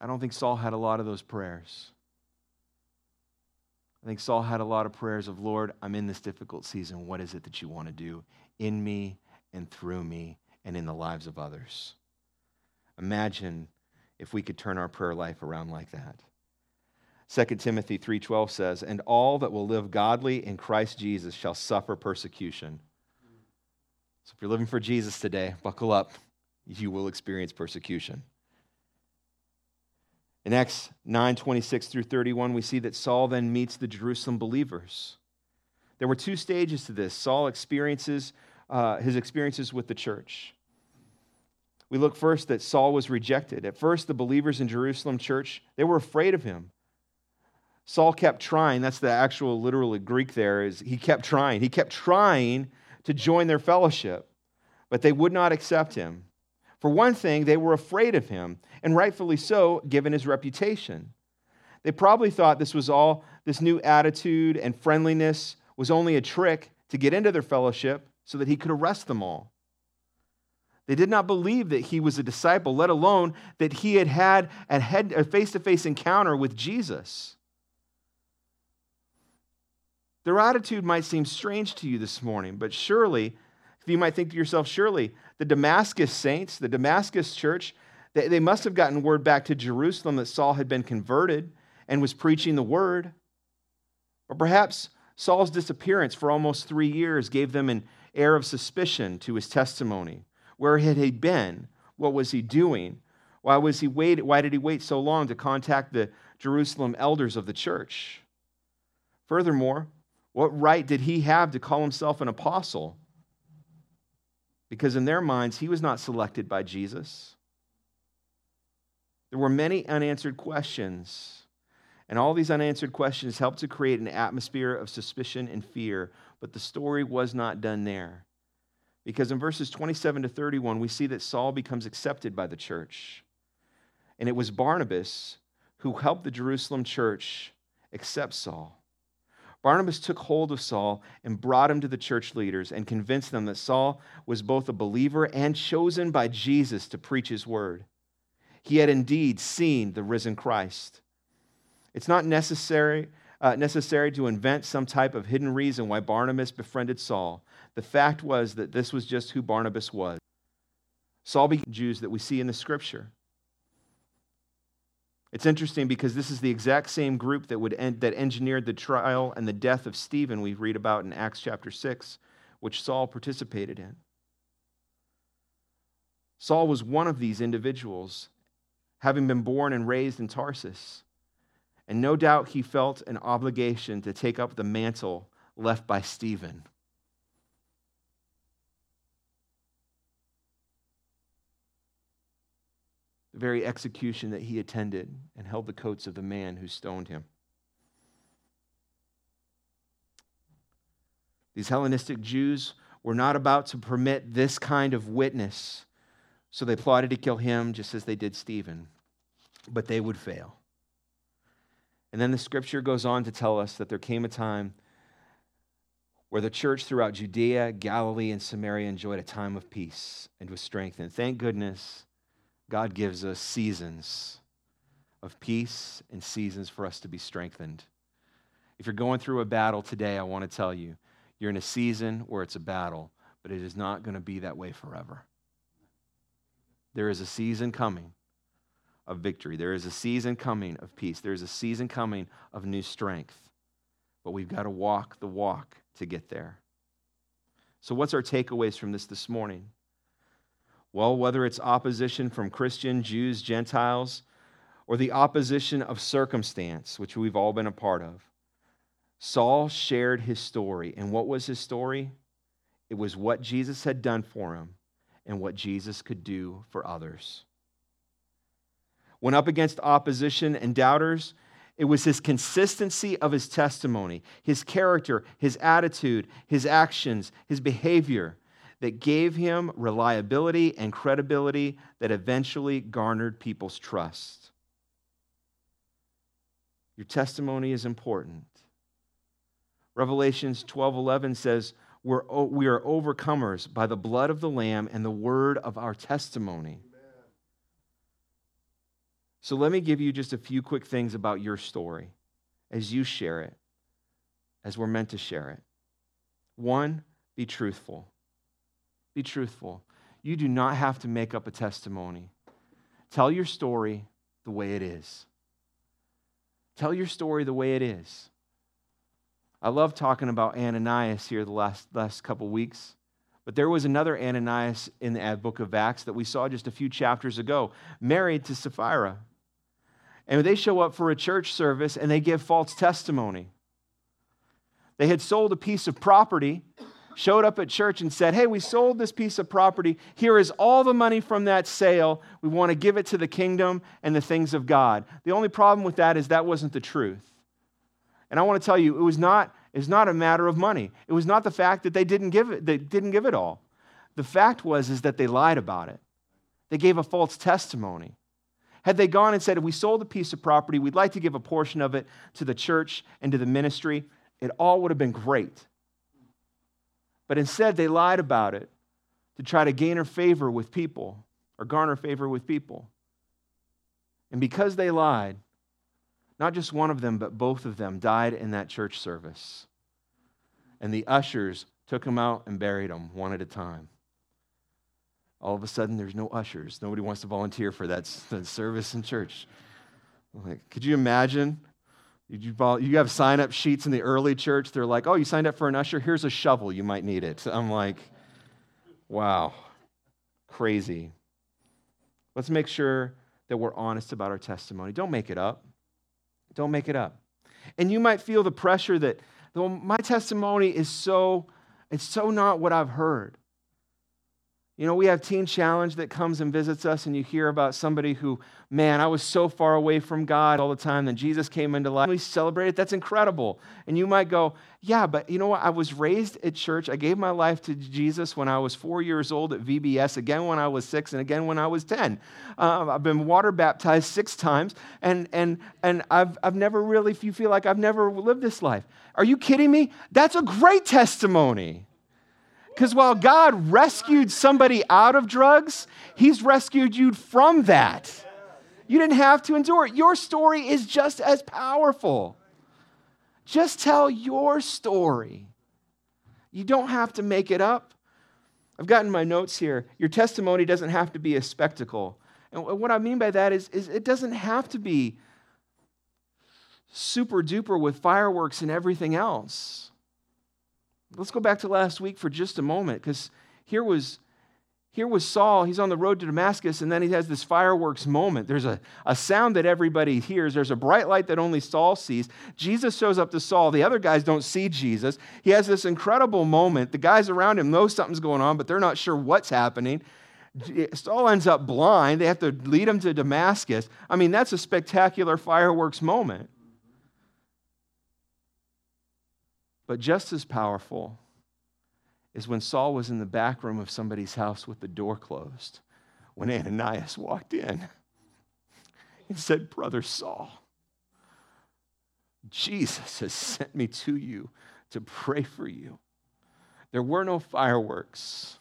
Speaker 2: I don't think Saul had a lot of those prayers. I think Saul had a lot of prayers of, Lord, I'm in this difficult season. What is it that you want to do in me and through me and in the lives of others? Imagine if we could turn our prayer life around like that. 2 Timothy 3:12 says, "And all that will live godly in Christ Jesus shall suffer persecution." So if you're living for Jesus today, buckle up. You will experience persecution. In Acts 9 26 through 31, we see that Saul then meets the Jerusalem believers. There were two stages to this. Saul experiences uh, his experiences with the church. We look first that Saul was rejected. At first, the believers in Jerusalem church, they were afraid of him. Saul kept trying. That's the actual literal Greek there is he kept trying. He kept trying to join their fellowship, but they would not accept him. For one thing, they were afraid of him, and rightfully so, given his reputation. They probably thought this was all, this new attitude and friendliness was only a trick to get into their fellowship so that he could arrest them all. They did not believe that he was a disciple, let alone that he had had a face to face encounter with Jesus. Their attitude might seem strange to you this morning, but surely, you might think to yourself, surely the Damascus saints, the Damascus church, they, they must have gotten word back to Jerusalem that Saul had been converted and was preaching the word. Or perhaps Saul's disappearance for almost three years gave them an air of suspicion to his testimony. Where had he been? What was he doing? Why, was he wait, why did he wait so long to contact the Jerusalem elders of the church? Furthermore, what right did he have to call himself an apostle? because in their minds, he was not selected by Jesus. There were many unanswered questions, and all these unanswered questions helped to create an atmosphere of suspicion and fear. But the story was not done there. Because in verses 27 to 31, we see that Saul becomes accepted by the church. And it was Barnabas who helped the Jerusalem church accept Saul. Barnabas took hold of Saul and brought him to the church leaders and convinced them that Saul was both a believer and chosen by Jesus to preach his word. He had indeed seen the risen Christ. It's not necessary, uh, necessary to invent some type of hidden reason why Barnabas befriended Saul. The fact was that this was just who Barnabas was. Saul became Jews that we see in the scripture. It's interesting because this is the exact same group that, would en- that engineered the trial and the death of Stephen we read about in Acts chapter 6, which Saul participated in. Saul was one of these individuals, having been born and raised in Tarsus. And no doubt he felt an obligation to take up the mantle left by Stephen. the very execution that he attended and held the coats of the man who stoned him. These Hellenistic Jews were not about to permit this kind of witness, so they plotted to kill him just as they did Stephen, but they would fail. And then the scripture goes on to tell us that there came a time where the church throughout Judea, Galilee, and Samaria enjoyed a time of peace and was strengthened. Thank goodness God gives us seasons of peace and seasons for us to be strengthened. If you're going through a battle today, I want to tell you, you're in a season where it's a battle, but it is not going to be that way forever. There is a season coming of victory. There is a season coming of peace. There is a season coming of new strength. But we've got to walk the walk to get there. So, what's our takeaways from this this morning? Well, whether it's opposition from Christian, Jews, Gentiles, or the opposition of circumstance, which we've all been a part of, Saul shared his story. And what was his story? It was what Jesus had done for him and what Jesus could do for others. When up against opposition and doubters, It was his consistency of his testimony, his character, his attitude, his actions, his behavior that gave him reliability and credibility that eventually garnered people's trust. Your testimony is important. Revelations 12:11 says, we're, we are overcomers by the blood of the Lamb and the word of our testimony. So let me give you just a few quick things about your story as you share it, as we're meant to share it. One, be truthful. Be truthful. You do not have to make up a testimony. Tell your story the way it is. Tell your story the way it is. I love talking about Ananias here the last, last couple weeks. But there was another Ananias in the book of Acts that we saw just a few chapters ago, married to Sapphira. And they show up for a church service and they give false testimony. They had sold a piece of property, showed up at church and said, Hey, we sold this piece of property. Here is all the money from that sale. We want to give it to the kingdom and the things of God. The only problem with that is that wasn't the truth. And I want to tell you, it was not, it was not a matter of money. It was not the fact that they didn't give it, they didn't give it all. The fact was is that they lied about it. They gave a false testimony. Had they gone and said, if we sold a piece of property, we'd like to give a portion of it to the church and to the ministry, it all would have been great. But instead, they lied about it to try to gain her favor with people or garner favor with people. And because they lied, not just one of them, but both of them died in that church service. And the ushers took them out and buried them one at a time. All of a sudden, there's no ushers. Nobody wants to volunteer for that, service in church. Like, could you imagine? You, you have sign up sheets in the early church. They're like, oh, you signed up for an usher? Here's a shovel. You might need it. I'm like, wow, crazy. Let's make sure that we're honest about our testimony. Don't make it up. Don't make it up. And you might feel the pressure that my testimony is so, it's so not what I've heard. You know, we have Teen Challenge that comes and visits us, and you hear about somebody who, man, I was so far away from God all the time, then Jesus came into life. We celebrate it. That's incredible. And you might go, yeah, but you know what? I was raised at church. I gave my life to Jesus when I was four years old at VBS, again when I was six, and again when I was 10. Uh, I've been water baptized six times, and, and, and I've, I've never really, if you feel like I've never lived this life. Are you kidding me? That's a great testimony. Because while God rescued somebody out of drugs, He's rescued you from that. You didn't have to endure it. Your story is just as powerful. Just tell your story. You don't have to make it up. I've gotten my notes here. Your testimony doesn't have to be a spectacle. And what I mean by that is, is it doesn't have to be super duper with fireworks and everything else. Let's go back to last week for just a moment, because here was here was Saul. He's on the road to Damascus, and then he has this fireworks moment. There's a, a sound that everybody hears. There's a bright light that only Saul sees. Jesus shows up to Saul. The other guys don't see Jesus. He has this incredible moment. The guys around him know something's going on, but they're not sure what's happening. Saul ends up blind. They have to lead him to Damascus. I mean, that's a spectacular fireworks moment. But just as powerful is when Saul was in the back room of somebody's house with the door closed, when Ananias walked in and said, Brother Saul, Jesus has sent me to you to pray for you. There were no fireworks.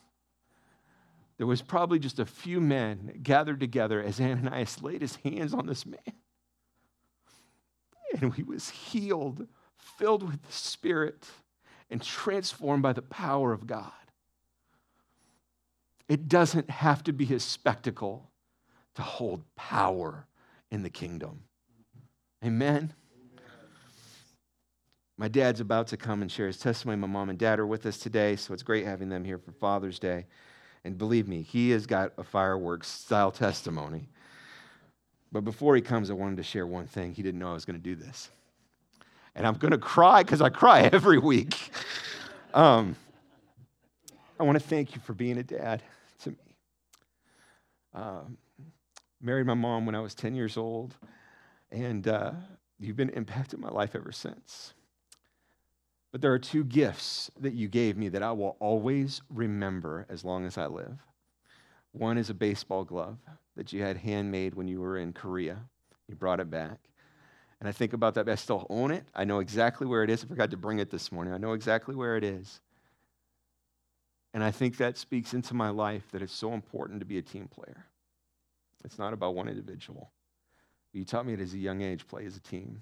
Speaker 2: There was probably just a few men gathered together as Ananias laid his hands on this man. And he was healed filled with the Spirit and transformed by the power of God. It doesn't have to be a spectacle to hold power in the kingdom. Amen. My dad's about to come and share his testimony. My mom and dad are with us today, so it's great having them here for Father's Day. And believe me, he has got a fireworks style testimony. But before he comes, I wanted to share one thing. He didn't know I was going to do this and I'm going to cry because I cry every week. Um, I want to thank you for being a dad to me. Um, married my mom when I was 10 years old, and uh, you've been impacting my life ever since. But there are two gifts that you gave me that I will always remember as long as I live. One is a baseball glove that you had handmade when you were in Korea. You brought it back. And I think about that. I still own it. I know exactly where it is. I forgot to bring it this morning. I know exactly where it is. And I think that speaks into my life that it's so important to be a team player. It's not about one individual. You taught me it as a young age, play as a team.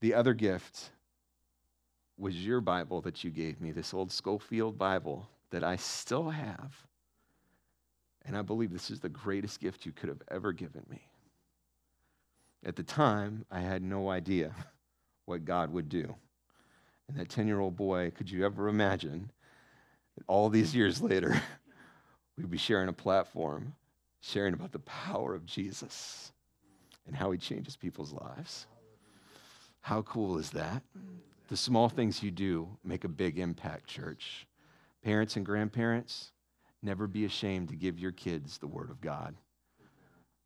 Speaker 2: The other gift was your Bible that you gave me, this old Scofield Bible that I still have. And I believe this is the greatest gift you could have ever given me. At the time, I had no idea what God would do. And that 10 year old boy, could you ever imagine that all these years later, we'd be sharing a platform, sharing about the power of Jesus and how he changes people's lives? How cool is that? The small things you do make a big impact, church. Parents and grandparents, never be ashamed to give your kids the Word of God.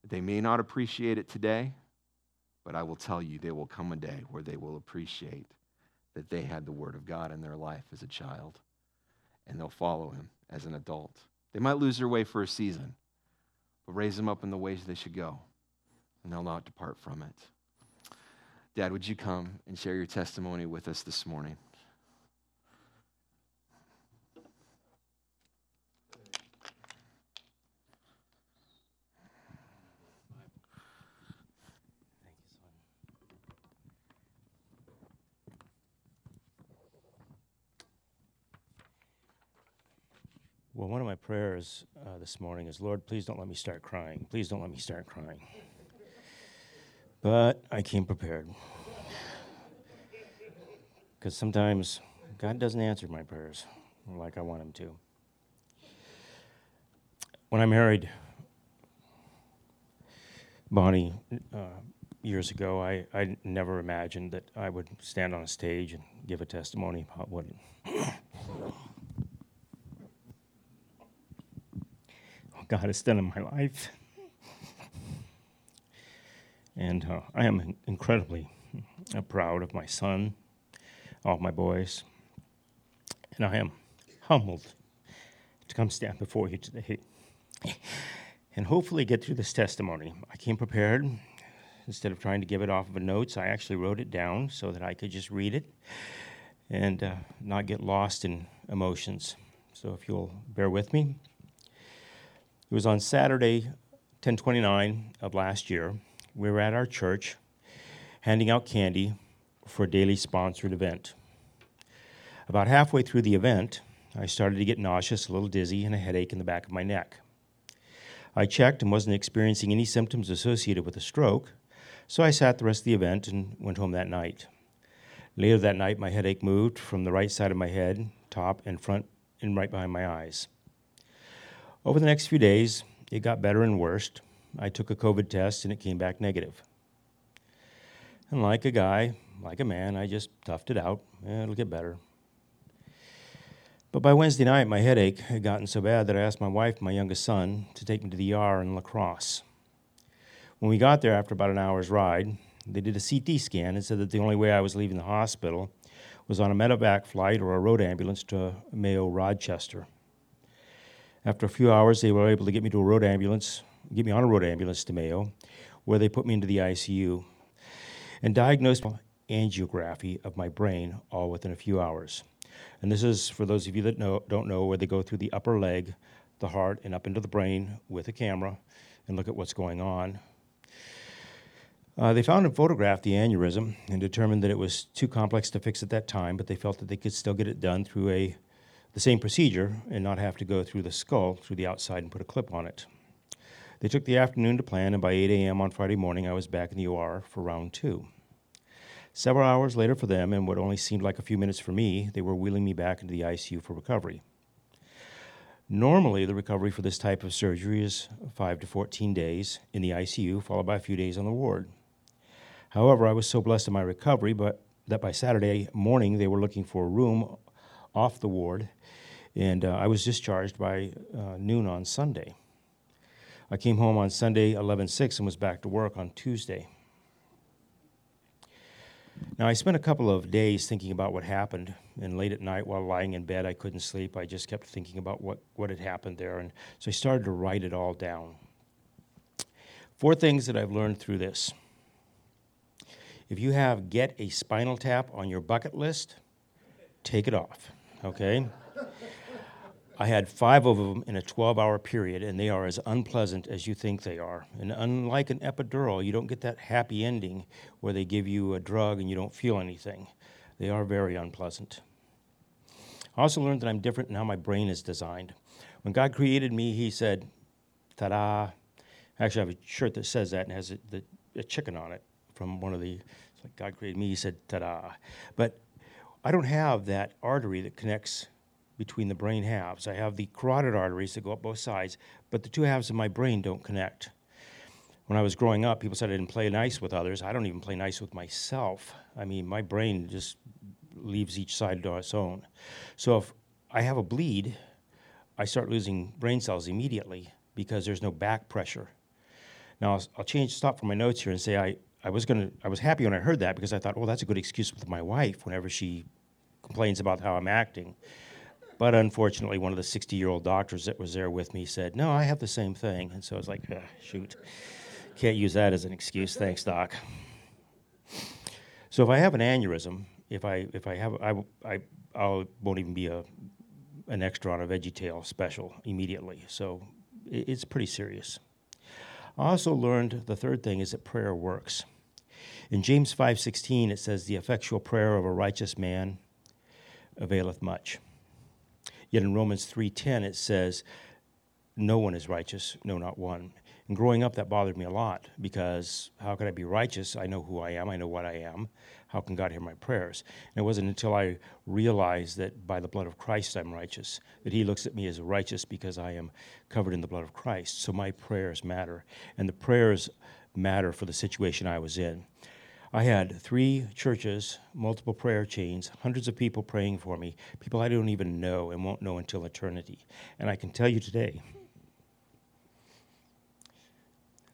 Speaker 2: They may not appreciate it today, but I will tell you, there will come a day where they will appreciate that they had the Word of God in their life as a child, and they'll follow Him as an adult. They might lose their way for a season, but raise them up in the ways they should go, and they'll not depart from it. Dad, would you come and share your testimony with us this morning?
Speaker 5: Well, one of my prayers uh, this morning is, Lord, please don't let me start crying. Please don't let me start crying. But I came prepared. Because sometimes God doesn't answer my prayers like I want Him to. When I married Bonnie uh, years ago, I, I never imagined that I would stand on a stage and give a testimony about what God has done in my life. And uh, I am incredibly uh, proud of my son, all my boys. And I am humbled to come stand before you today and hopefully get through this testimony. I came prepared. Instead of trying to give it off of a notes, I actually wrote it down so that I could just read it and uh, not get lost in emotions. So if you'll bear with me. It was on Saturday, 1029 of last year. We were at our church handing out candy for a daily sponsored event. About halfway through the event, I started to get nauseous, a little dizzy, and a headache in the back of my neck. I checked and wasn't experiencing any symptoms associated with a stroke, so I sat the rest of the event and went home that night. Later that night, my headache moved from the right side of my head, top and front, and right behind my eyes. Over the next few days, it got better and worse. I took a COVID test and it came back negative. And like a guy, like a man, I just toughed it out. it'll get better. But by Wednesday night, my headache had gotten so bad that I asked my wife my youngest son to take me to the ER in La Crosse. When we got there after about an hour's ride, they did a CT scan and said that the only way I was leaving the hospital was on a medevac flight or a road ambulance to Mayo Rochester. After a few hours, they were able to get me to a road ambulance, get me on a road ambulance to Mayo, where they put me into the ICU and diagnosed angiography of my brain all within a few hours. And this is for those of you that know, don't know where they go through the upper leg, the heart, and up into the brain with a camera and look at what's going on. Uh, they found and photographed the aneurysm and determined that it was too complex to fix at that time, but they felt that they could still get it done through a the same procedure and not have to go through the skull through the outside and put a clip on it. They took the afternoon to plan, and by 8 a.m. on Friday morning, I was back in the OR for round two. Several hours later for them, and what only seemed like a few minutes for me, they were wheeling me back into the ICU for recovery. Normally, the recovery for this type of surgery is 5 to 14 days in the ICU, followed by a few days on the ward. However, I was so blessed in my recovery but that by Saturday morning they were looking for a room off the ward, and uh, I was discharged by uh, noon on Sunday. I came home on Sunday 11 6 and was back to work on Tuesday. Now, I spent a couple of days thinking about what happened, and late at night while lying in bed, I couldn't sleep. I just kept thinking about what, what had happened there, and so I started to write it all down. Four things that I've learned through this. If you have get a spinal tap on your bucket list, take it off, okay? I had five of them in a 12 hour period, and they are as unpleasant as you think they are. And unlike an epidural, you don't get that happy ending where they give you a drug and you don't feel anything. They are very unpleasant. I also learned that I'm different in how my brain is designed. When God created me, He said, ta da. Actually, I have a shirt that says that and has a, the, a chicken on it from one of the, like God created me, He said, ta da. But I don't have that artery that connects between the brain halves. I have the carotid arteries that go up both sides, but the two halves of my brain don't connect. When I was growing up, people said I didn't play nice with others. I don't even play nice with myself. I mean, my brain just leaves each side to its own. So if I have a bleed, I start losing brain cells immediately because there's no back pressure. Now I'll, I'll change, stop for my notes here and say I, I was gonna, I was happy when I heard that because I thought, well, that's a good excuse with my wife whenever she complains about how I'm acting. But unfortunately, one of the 60 year old doctors that was there with me said, No, I have the same thing. And so I was like, ah, Shoot, can't use that as an excuse. Thanks, doc. So if I have an aneurysm, if I, if I have, I, I, I won't even be a, an extra on a VeggieTale special immediately. So it, it's pretty serious. I also learned the third thing is that prayer works. In James 5:16 it says the effectual prayer of a righteous man availeth much. Yet in Romans 3:10 it says no one is righteous, no not one. And growing up that bothered me a lot because how could I be righteous? I know who I am, I know what I am. How can God hear my prayers? And it wasn't until I realized that by the blood of Christ I'm righteous, that He looks at me as righteous because I am covered in the blood of Christ. So my prayers matter. And the prayers matter for the situation I was in. I had three churches, multiple prayer chains, hundreds of people praying for me, people I don't even know and won't know until eternity. And I can tell you today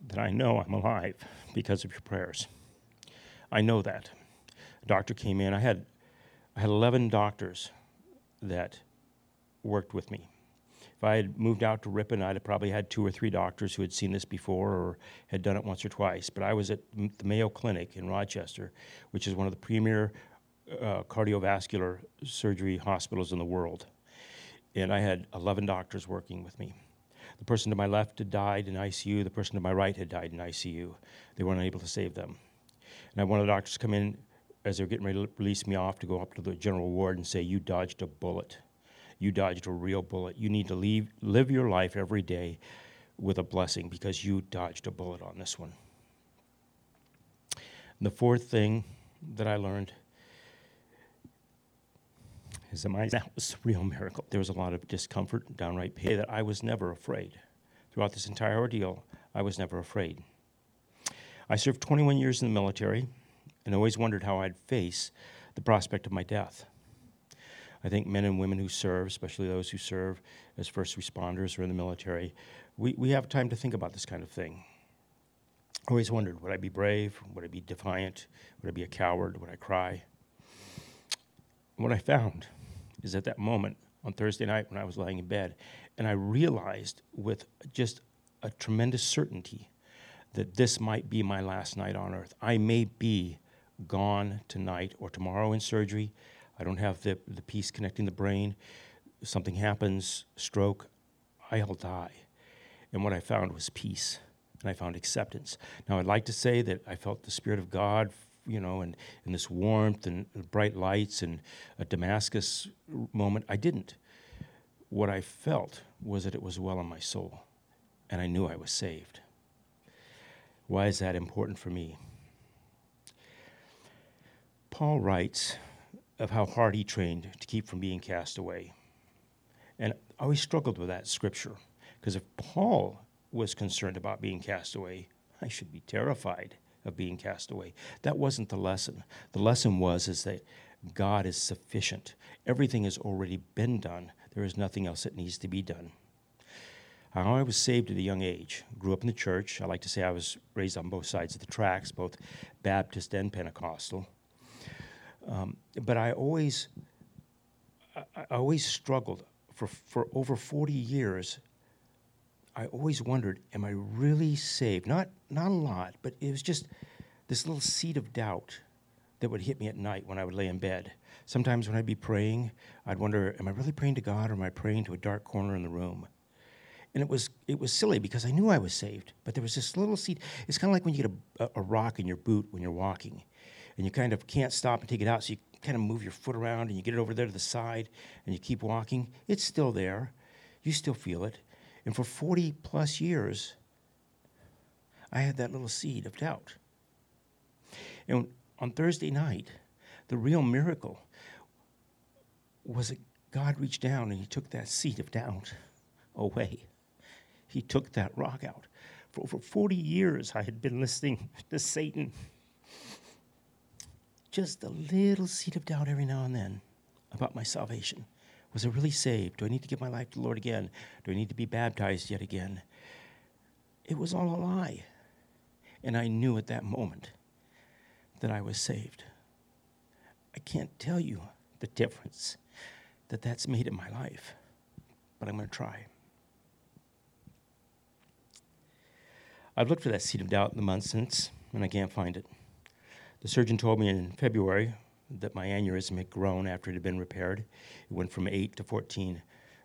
Speaker 5: that I know I'm alive because of your prayers. I know that. A doctor came in. I had, I had 11 doctors that worked with me. If I had moved out to Ripon, I'd have probably had two or three doctors who had seen this before or had done it once or twice. But I was at the Mayo Clinic in Rochester, which is one of the premier uh, cardiovascular surgery hospitals in the world. And I had 11 doctors working with me. The person to my left had died in ICU. The person to my right had died in ICU. They weren't able to save them. And I had one of the doctors come in as they were getting ready to release me off to go up to the general ward and say, You dodged a bullet you dodged a real bullet. You need to leave, live your life every day with a blessing because you dodged a bullet on this one. The fourth thing that I learned is that my that was a real miracle. There was a lot of discomfort, downright pain, that I was never afraid. Throughout this entire ordeal, I was never afraid. I served 21 years in the military and always wondered how I'd face the prospect of my death. I think men and women who serve, especially those who serve as first responders or in the military, we, we have time to think about this kind of thing. I always wondered would I be brave? Would I be defiant? Would I be a coward? Would I cry? What I found is at that moment on Thursday night when I was lying in bed, and I realized with just a tremendous certainty that this might be my last night on earth. I may be gone tonight or tomorrow in surgery. I don't have the, the piece connecting the brain. Something happens, stroke, I'll die. And what I found was peace, and I found acceptance. Now, I'd like to say that I felt the Spirit of God, you know, and, and this warmth and bright lights and a Damascus moment. I didn't. What I felt was that it was well in my soul, and I knew I was saved. Why is that important for me? Paul writes of how hard he trained to keep from being cast away. And I always struggled with that scripture because if Paul was concerned about being cast away, I should be terrified of being cast away. That wasn't the lesson. The lesson was is that God is sufficient. Everything has already been done. There is nothing else that needs to be done. I was saved at a young age. Grew up in the church. I like to say I was raised on both sides of the tracks, both Baptist and Pentecostal. Um, but I always, I, I always struggled for, for over 40 years. I always wondered, am I really saved? Not, not a lot, but it was just this little seed of doubt that would hit me at night when I would lay in bed. Sometimes when I'd be praying, I'd wonder, am I really praying to God or am I praying to a dark corner in the room? And it was, it was silly because I knew I was saved, but there was this little seed. It's kind of like when you get a, a rock in your boot when you're walking and you kind of can't stop and take it out, so you kind of move your foot around and you get it over there to the side and you keep walking. It's still there. You still feel it. And for 40 plus years, I had that little seed of doubt. And on Thursday night, the real miracle was that God reached down and He took that seed of doubt away. He took that rock out. For over 40 years, I had been listening to Satan. Just a little seed of doubt every now and then about my salvation. Was I really saved? Do I need to give my life to the Lord again? Do I need to be baptized yet again? It was all a lie. And I knew at that moment that I was saved. I can't tell you the difference that that's made in my life, but I'm going to try. I've looked for that seed of doubt in the months since, and I can't find it. The surgeon told me in February that my aneurysm had grown after it had been repaired. It went from 8 to 14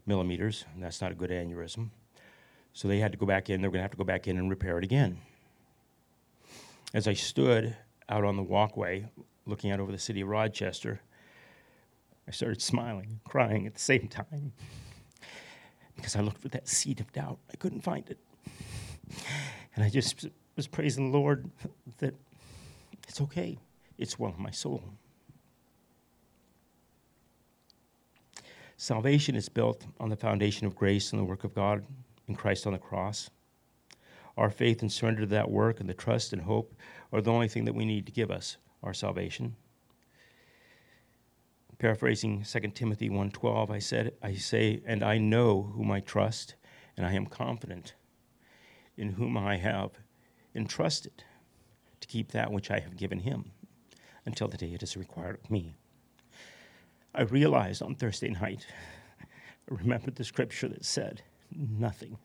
Speaker 5: millimeters, and that's not a good aneurysm. So they had to go back in, they were going to have to go back in and repair it again. As I stood out on the walkway looking out over the city of Rochester, I started smiling, and crying at the same time because I looked for that seed of doubt. I couldn't find it. And I just was praising the Lord that it's okay, it's well my soul. Salvation is built on the foundation of grace and the work of God in Christ on the cross. Our faith and surrender to that work and the trust and hope are the only thing that we need to give us our salvation. Paraphrasing 2 Timothy 1:12, I said, I say, and I know whom I trust, and I am confident in whom I have entrusted to keep that which I have given him until the day it is required of me. I realized on Thursday night, I remembered the scripture that said, Nothing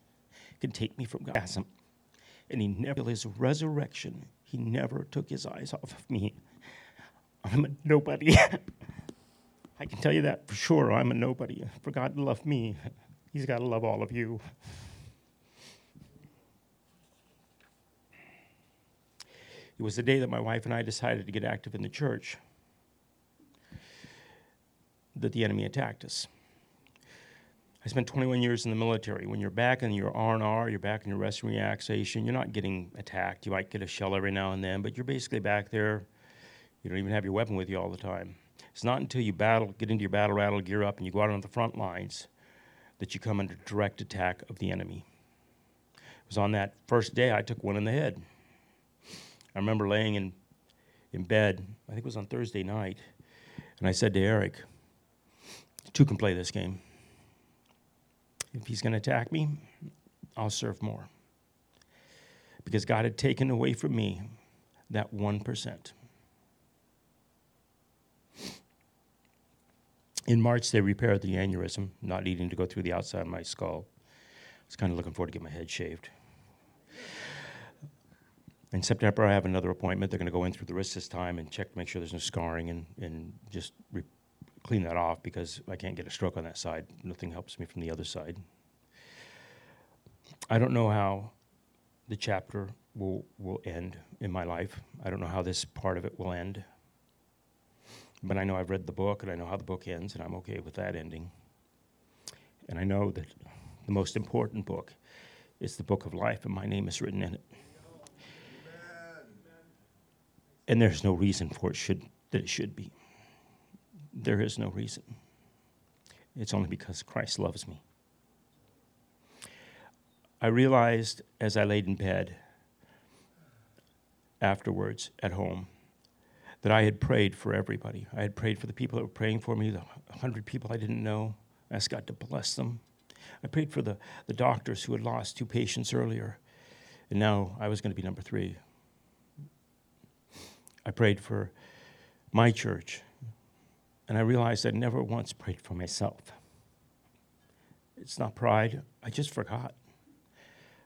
Speaker 5: can take me from God. And he never, his resurrection, he never took his eyes off of me. I'm a nobody. I can tell you that for sure. I'm a nobody. For God to love me, he's got to love all of you. It was the day that my wife and I decided to get active in the church that the enemy attacked us. I spent 21 years in the military. When you're back in your R&R, you're back in your rest and relaxation, you're not getting attacked. You might get a shell every now and then, but you're basically back there. You don't even have your weapon with you all the time. It's not until you battle, get into your battle rattle, gear up, and you go out on the front lines that you come under direct attack of the enemy. It was on that first day I took one in the head. I remember laying in, in bed, I think it was on Thursday night, and I said to Eric, Two can play this game. If he's going to attack me, I'll serve more. Because God had taken away from me that 1%. In March, they repaired the aneurysm, not needing to go through the outside of my skull. I was kind of looking forward to get my head shaved. In September, I have another appointment. They're going to go in through the wrist this time and check make sure there's no scarring and, and just re- clean that off because I can't get a stroke on that side. Nothing helps me from the other side. I don't know how the chapter will, will end in my life. I don't know how this part of it will end. But I know I've read the book and I know how the book ends, and I'm okay with that ending. And I know that the most important book is the book of life, and my name is written in it. And there's no reason for it should that it should be. There is no reason. It's only because Christ loves me. I realized as I laid in bed afterwards at home that I had prayed for everybody. I had prayed for the people that were praying for me, the hundred people I didn't know. I asked God to bless them. I prayed for the, the doctors who had lost two patients earlier, and now I was going to be number three. I prayed for my church And I realized I never once prayed for myself. It's not pride, I just forgot.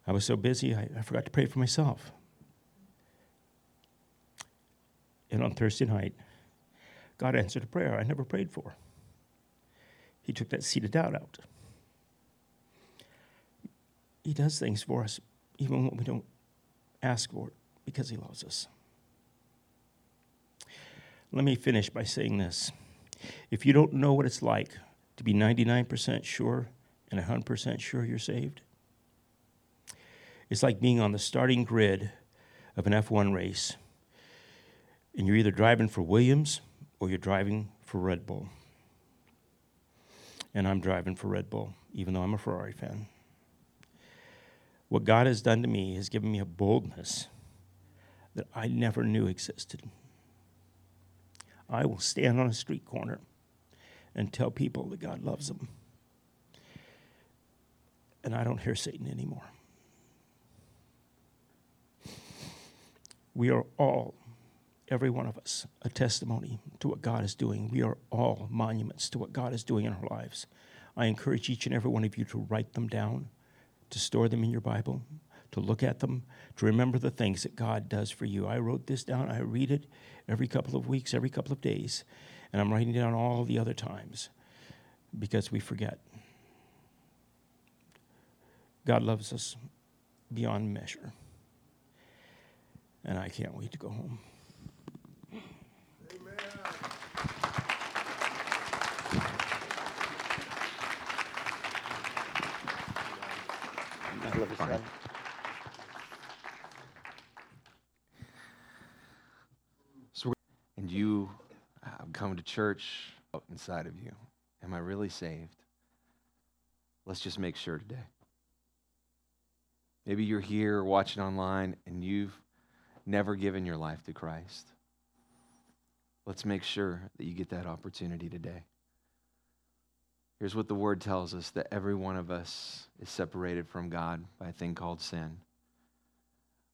Speaker 5: I was so busy, I, I forgot to pray for myself. And on Thursday night, God answered a prayer I never prayed for. He took that seed of doubt out. He does things for us even when we don't ask for it because He loves us. Let me finish by saying this. If you don't know what it's like to be 99% sure and 100% sure you're saved, it's like being on the starting grid of an F1 race, and you're either driving for Williams or you're driving for Red Bull. And I'm driving for Red Bull, even though I'm a Ferrari fan. What God has done to me has given me a boldness that I never knew existed. I will stand on a street corner and tell people that God loves them. And I don't hear Satan anymore. We are all, every one of us, a testimony to what God is doing. We are all monuments to what God is doing in our lives. I encourage each and every one of you to write them down, to store them in your Bible, to look at them, to remember the things that God does for you. I wrote this down, I read it every couple of weeks, every couple of days, and I'm writing down all the other times because we forget. God loves us beyond measure and I can't wait to go home.
Speaker 2: So, and you have come to church inside of you. Am I really saved? Let's just make sure today. Maybe you're here watching online and you've never given your life to Christ. Let's make sure that you get that opportunity today. Here's what the word tells us that every one of us is separated from God by a thing called sin,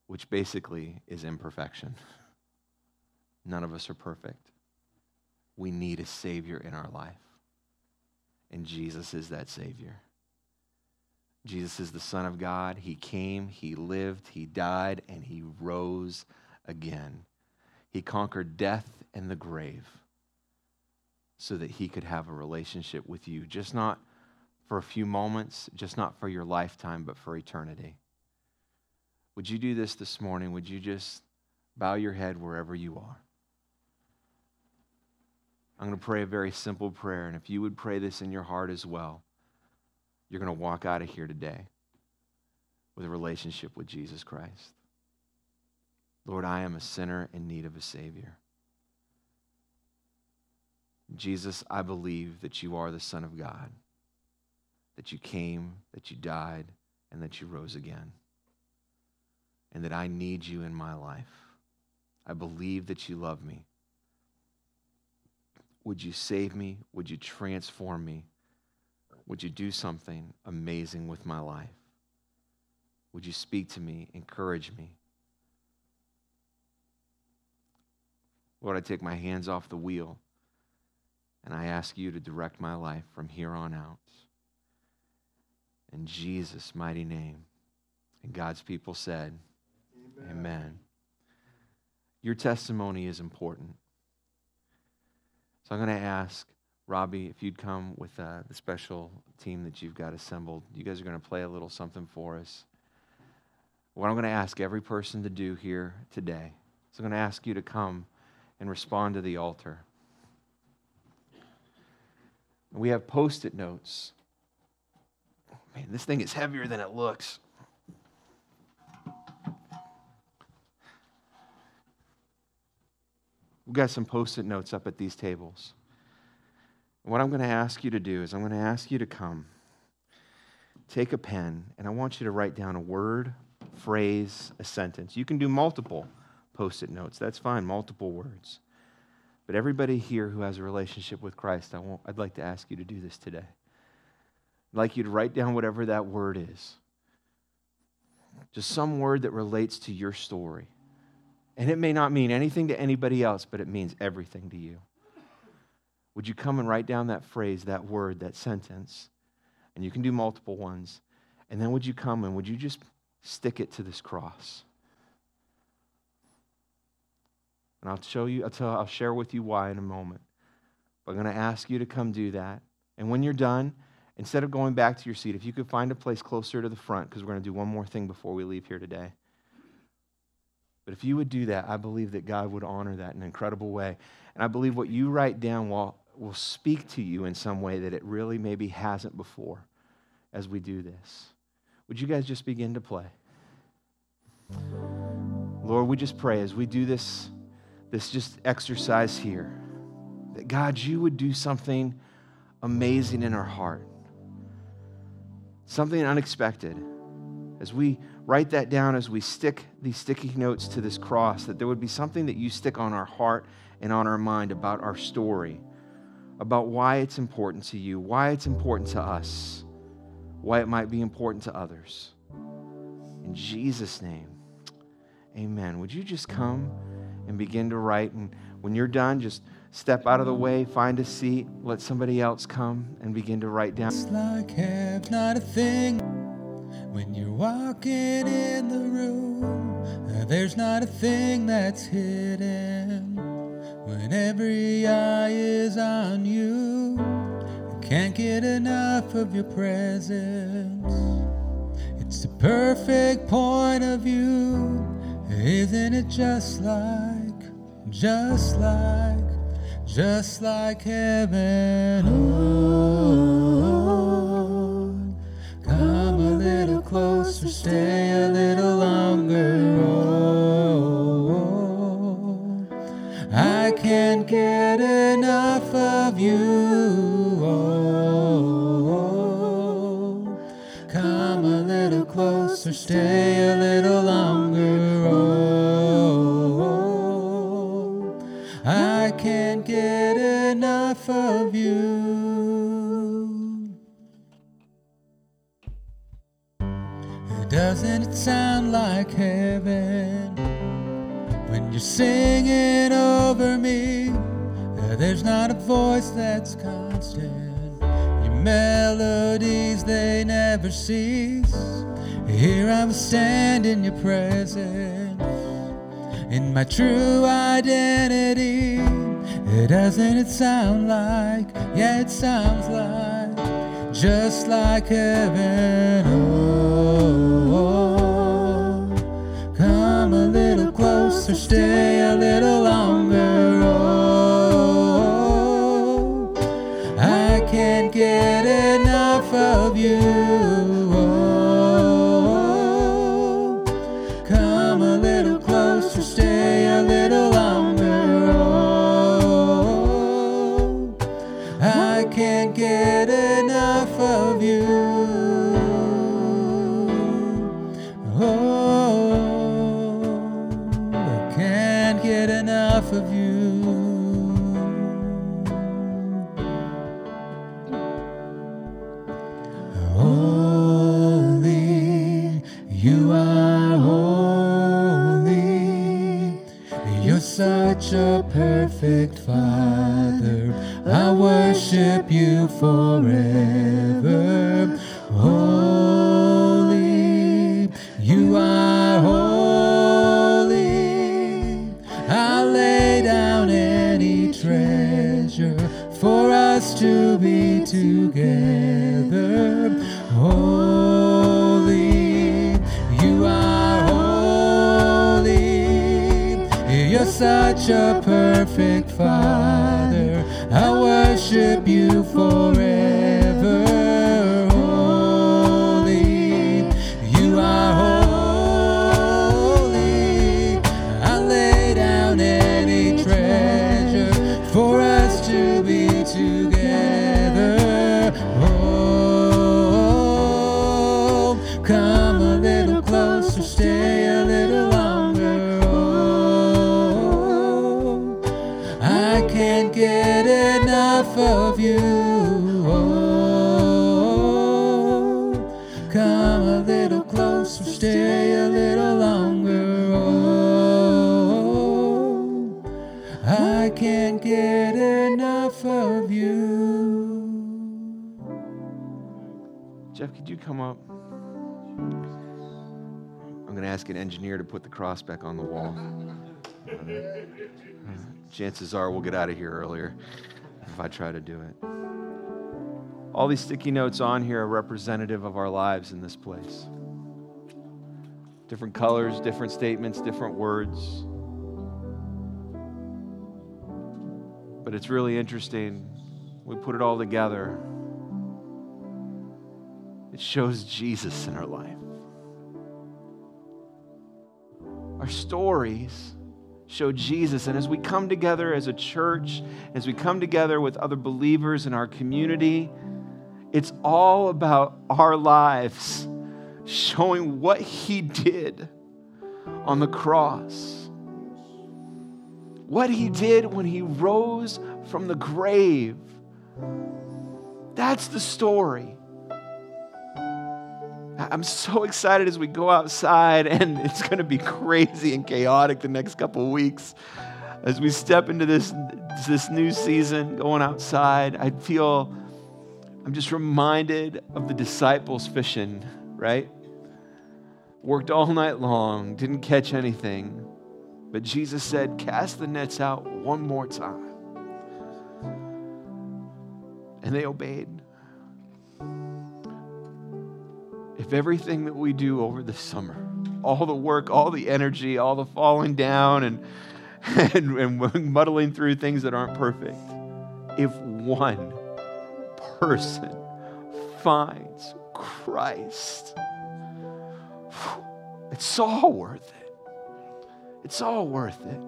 Speaker 2: which basically is imperfection. None of us are perfect. We need a Savior in our life, and Jesus is that Savior. Jesus is the Son of God. He came, He lived, He died, and He rose again. He conquered death and the grave so that He could have a relationship with you, just not for a few moments, just not for your lifetime, but for eternity. Would you do this this morning? Would you just bow your head wherever you are? I'm going to pray a very simple prayer, and if you would pray this in your heart as well, you're going to walk out of here today with a relationship with Jesus Christ. Lord, I am a sinner in need of a Savior. Jesus, I believe that you are the Son of God, that you came, that you died, and that you rose again, and that I need you in my life. I believe that you love me. Would you save me? Would you transform me? Would you do something amazing with my life? Would you speak to me, encourage me? Lord, I take my hands off the wheel and I ask you to direct my life from here on out. In Jesus' mighty name. And God's people said, Amen. Amen. Your testimony is important. So I'm going to ask Robbie, if you'd come with uh, the special team that you've got assembled, you guys are going to play a little something for us. What I'm going to ask every person to do here today is I'm going to ask you to come and respond to the altar. We have post it notes. Man, this thing is heavier than it looks. We've got some post it notes up at these tables. What I'm going to ask you to do is I'm going to ask you to come, take a pen, and I want you to write down a word, phrase, a sentence. You can do multiple post it notes. That's fine, multiple words. But everybody here who has a relationship with Christ, I want, I'd like to ask you to do this today. I'd like you to write down whatever that word is. Just some word that relates to your story. And it may not mean anything to anybody else, but it means everything to you. would you come and write down that phrase, that word, that sentence? And you can do multiple ones. And then would you come and would you just stick it to this cross? And I'll show you, I'll, tell, I'll share with you why in a moment. But I'm going to ask you to come do that. And when you're done, instead of going back to your seat, if you could find a place closer to the front, because we're going to do one more thing before we leave here today. But if you would do that, I believe that God would honor that in an incredible way. And I believe what you write down will, will speak to you in some way that it really maybe hasn't before as we do this. Would you guys just begin to play? Lord, we just pray as we do this, this just exercise here, that God, you would do something amazing in our heart, something unexpected. As we write that down, as we stick these sticky notes to this cross, that there would be something that you stick on our heart and on our mind about our story, about why it's important to you, why it's important to us, why it might be important to others. In Jesus' name, amen. Would you just come and begin to write? And when you're done, just step out of the way, find a seat, let somebody else come and begin to write down.
Speaker 1: When you're walking in the room. uh, There's not a thing that's hidden when every eye is on you. I can't get enough of your presence. It's the perfect point of view. Isn't it just like, just like, just like heaven? Oh, come little closer, stay a little longer. Oh, I can't get enough of you. Oh, come a little closer, stay a little longer. Oh, I can't get enough of you. Doesn't it sound like heaven when you're singing over me? Uh, There's not a voice that's constant. Your melodies, they never cease. Here I will stand in your presence, in my true identity. Uh, Doesn't it sound like, yeah, it sounds like, just like heaven. Little closer, stay a little longer. Oh, I can't get enough of you. Perfect Father. I worship you forever. Holy, you are holy. I lay down any treasure for us to be together. Holy, you are holy. You're such a perfect worship you forever.
Speaker 2: Ask an engineer to put the cross back on the wall. Chances are we'll get out of here earlier if I try to do it. All these sticky notes on here are representative of our lives in this place. Different colors, different statements, different words. But it's really interesting. We put it all together. It shows Jesus in our life. Our stories show Jesus. And as we come together as a church, as we come together with other believers in our community, it's all about our lives showing what He did on the cross. What He did when He rose from the grave. That's the story. I'm so excited as we go outside, and it's going to be crazy and chaotic the next couple weeks. As we step into this, this new season, going outside, I feel I'm just reminded of the disciples fishing, right? Worked all night long, didn't catch anything. But Jesus said, Cast the nets out one more time. And they obeyed. If everything that we do over the summer, all the work, all the energy, all the falling down and, and, and muddling through things that aren't perfect, if one person finds Christ, it's all worth it. It's all worth it.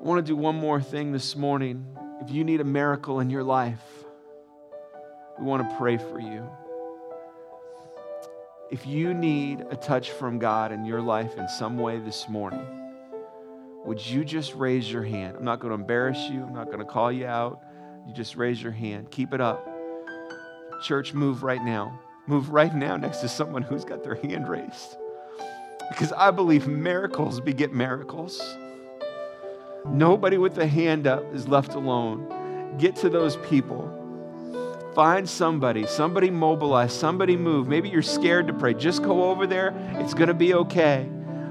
Speaker 2: I want to do one more thing this morning. If you need a miracle in your life, we want to pray for you. If you need a touch from God in your life in some way this morning, would you just raise your hand? I'm not going to embarrass you, I'm not going to call you out. You just raise your hand. Keep it up. Church, move right now. Move right now next to someone who's got their hand raised. Because I believe miracles beget miracles. Nobody with a hand up is left alone. Get to those people. Find somebody, somebody mobilize, somebody move. Maybe you're scared to pray. Just go over there. It's going to be okay.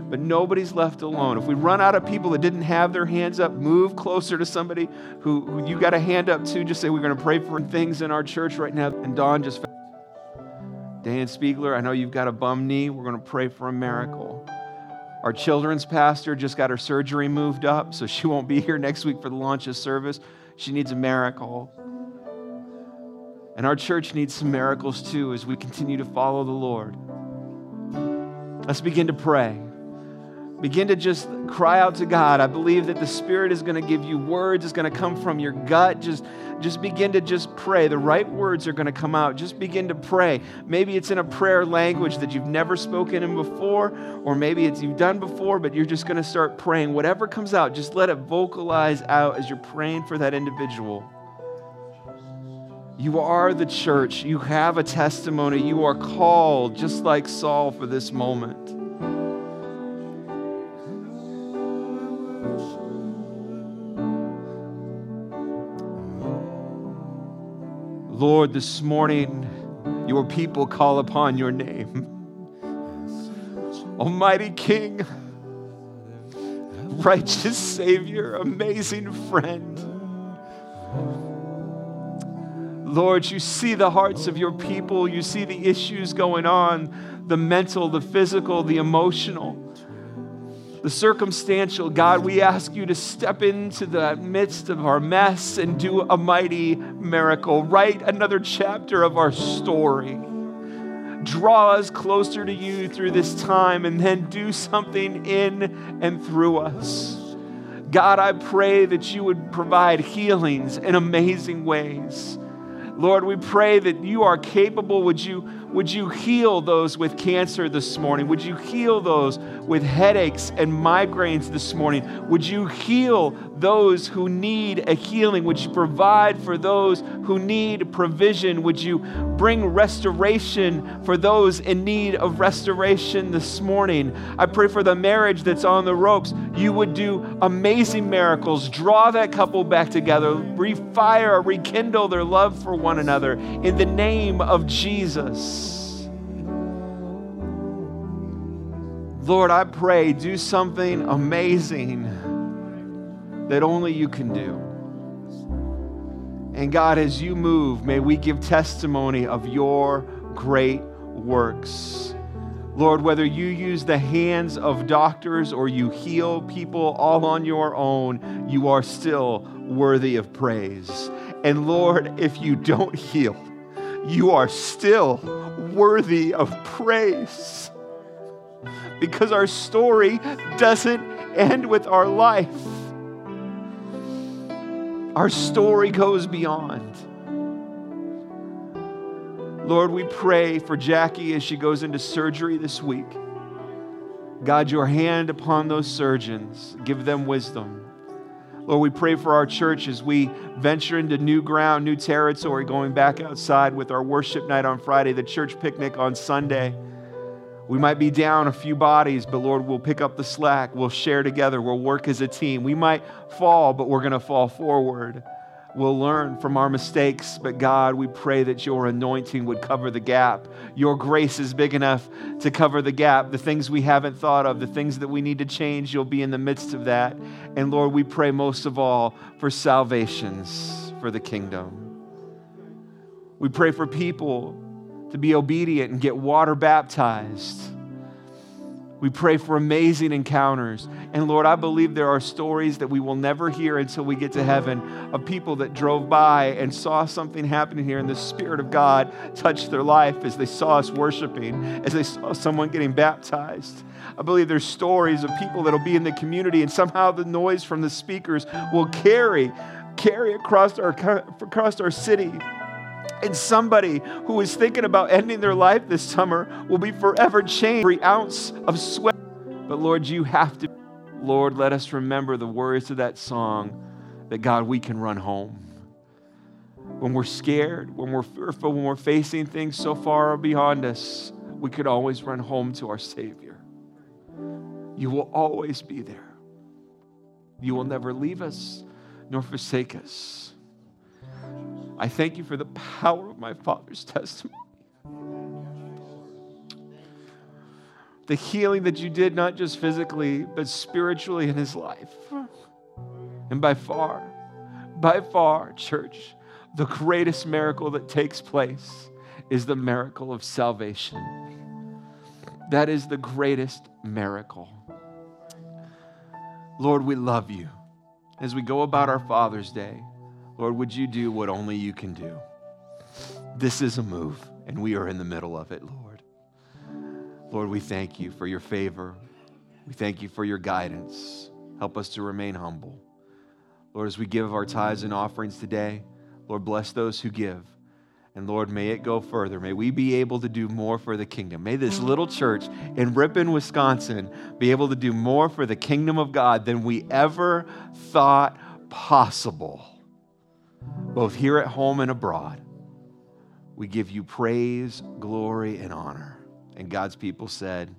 Speaker 2: But nobody's left alone. If we run out of people that didn't have their hands up, move closer to somebody who, who you got a hand up to. Just say, We're going to pray for things in our church right now. And Don just. Dan Spiegler, I know you've got a bum knee. We're going to pray for a miracle. Our children's pastor just got her surgery moved up, so she won't be here next week for the launch of service. She needs a miracle. And our church needs some miracles too as we continue to follow the Lord. Let's begin to pray. Begin to just cry out to God. I believe that the Spirit is going to give you words, it's going to come from your gut. Just, just begin to just pray. The right words are going to come out. Just begin to pray. Maybe it's in a prayer language that you've never spoken in before, or maybe it's you've done before, but you're just going to start praying. Whatever comes out, just let it vocalize out as you're praying for that individual. You are the church. You have a testimony. You are called, just like Saul, for this moment. Lord, this morning, your people call upon your name. Almighty King, righteous Savior, amazing friend. Lord, you see the hearts of your people. You see the issues going on the mental, the physical, the emotional, the circumstantial. God, we ask you to step into the midst of our mess and do a mighty miracle. Write another chapter of our story. Draw us closer to you through this time and then do something in and through us. God, I pray that you would provide healings in amazing ways. Lord, we pray that you are capable. Would you would you heal those with cancer this morning? Would you heal those with headaches and migraines this morning? Would you heal those who need a healing? Would you provide for those who need provision? Would you bring restoration for those in need of restoration this morning? I pray for the marriage that's on the ropes. You would do amazing miracles. Draw that couple back together, refire, rekindle their love for one another in the name of Jesus. Lord, I pray, do something amazing that only you can do. And God, as you move, may we give testimony of your great works. Lord, whether you use the hands of doctors or you heal people all on your own, you are still worthy of praise. And Lord, if you don't heal, you are still worthy of praise. Because our story doesn't end with our life. Our story goes beyond. Lord, we pray for Jackie as she goes into surgery this week. God, your hand upon those surgeons, give them wisdom. Lord, we pray for our church as we venture into new ground, new territory, going back outside with our worship night on Friday, the church picnic on Sunday. We might be down a few bodies, but Lord, we'll pick up the slack. We'll share together. We'll work as a team. We might fall, but we're going to fall forward. We'll learn from our mistakes, but God, we pray that your anointing would cover the gap. Your grace is big enough to cover the gap. The things we haven't thought of, the things that we need to change, you'll be in the midst of that. And Lord, we pray most of all for salvations for the kingdom. We pray for people to be obedient and get water baptized. We pray for amazing encounters. And Lord, I believe there are stories that we will never hear until we get to heaven of people that drove by and saw something happening here, and the Spirit of God touched their life as they saw us worshiping, as they saw someone getting baptized. I believe there's stories of people that'll be in the community, and somehow the noise from the speakers will carry, carry across our, across our city. And somebody who is thinking about ending their life this summer will be forever changed every ounce of sweat. But Lord, you have to. Lord, let us remember the words of that song that God, we can run home. When we're scared, when we're fearful, when we're facing things so far beyond us, we could always run home to our Savior. You will always be there. You will never leave us nor forsake us. I thank you for the power of my Father's testimony. The healing that you did, not just physically, but spiritually in his life. And by far, by far, church, the greatest miracle that takes place is the miracle of salvation. That is the greatest miracle. Lord, we love you. As we go about our Father's Day, Lord, would you do what only you can do? This is a move, and we are in the middle of it, Lord. Lord, we thank you for your favor. We thank you for your guidance. Help us to remain humble. Lord, as we give our tithes and offerings today, Lord, bless those who give. And Lord, may it go further. May we be able to do more for the kingdom. May this little church in Ripon, Wisconsin be able to do more for the kingdom of God than we ever thought possible both here at home and abroad. We give you praise, glory, and honor. And God's people said,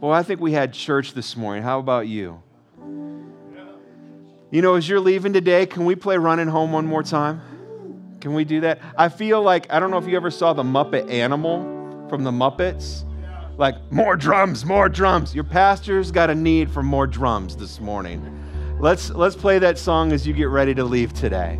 Speaker 2: Well, I think we had church this morning. How about you? You know, as you're leaving today, can we play Running Home one more time? Can we do that? I feel like, I don't know if you ever saw the Muppet Animal from the Muppets. Like, more drums, more drums. Your pastor's got a need for more drums this morning. Let's, let's play that song as you get ready to leave today.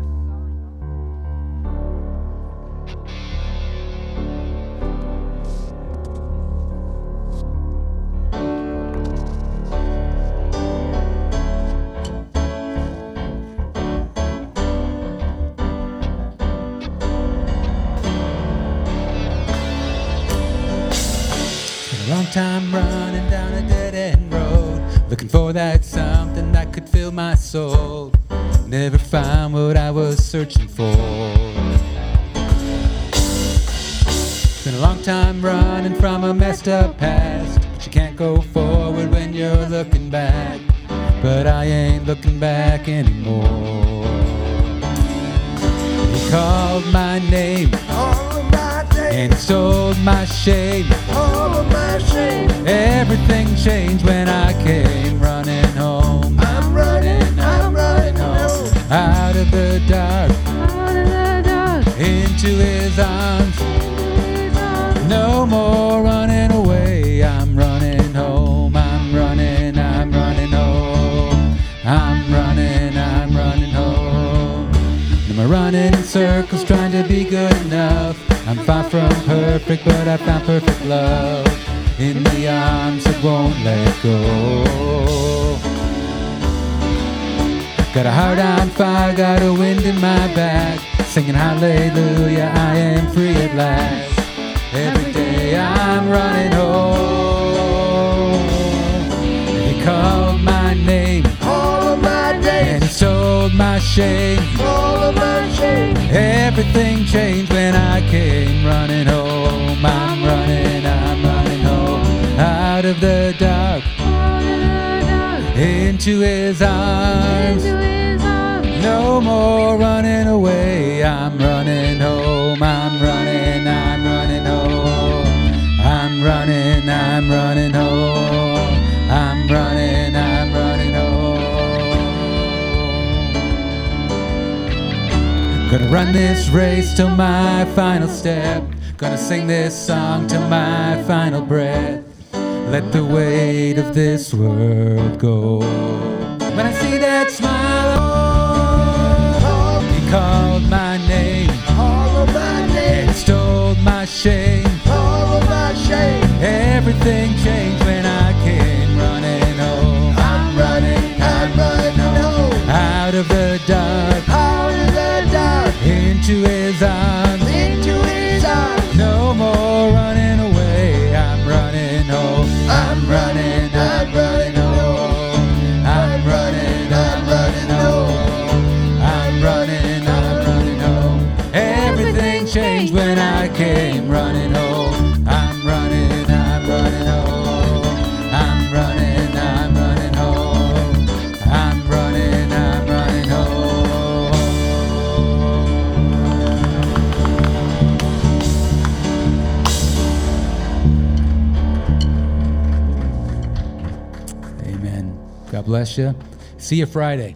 Speaker 1: this world go. When I see that smile, oh, he called my name,
Speaker 3: all
Speaker 1: and stole my shame. Everything changed when I. bless you. See you Friday.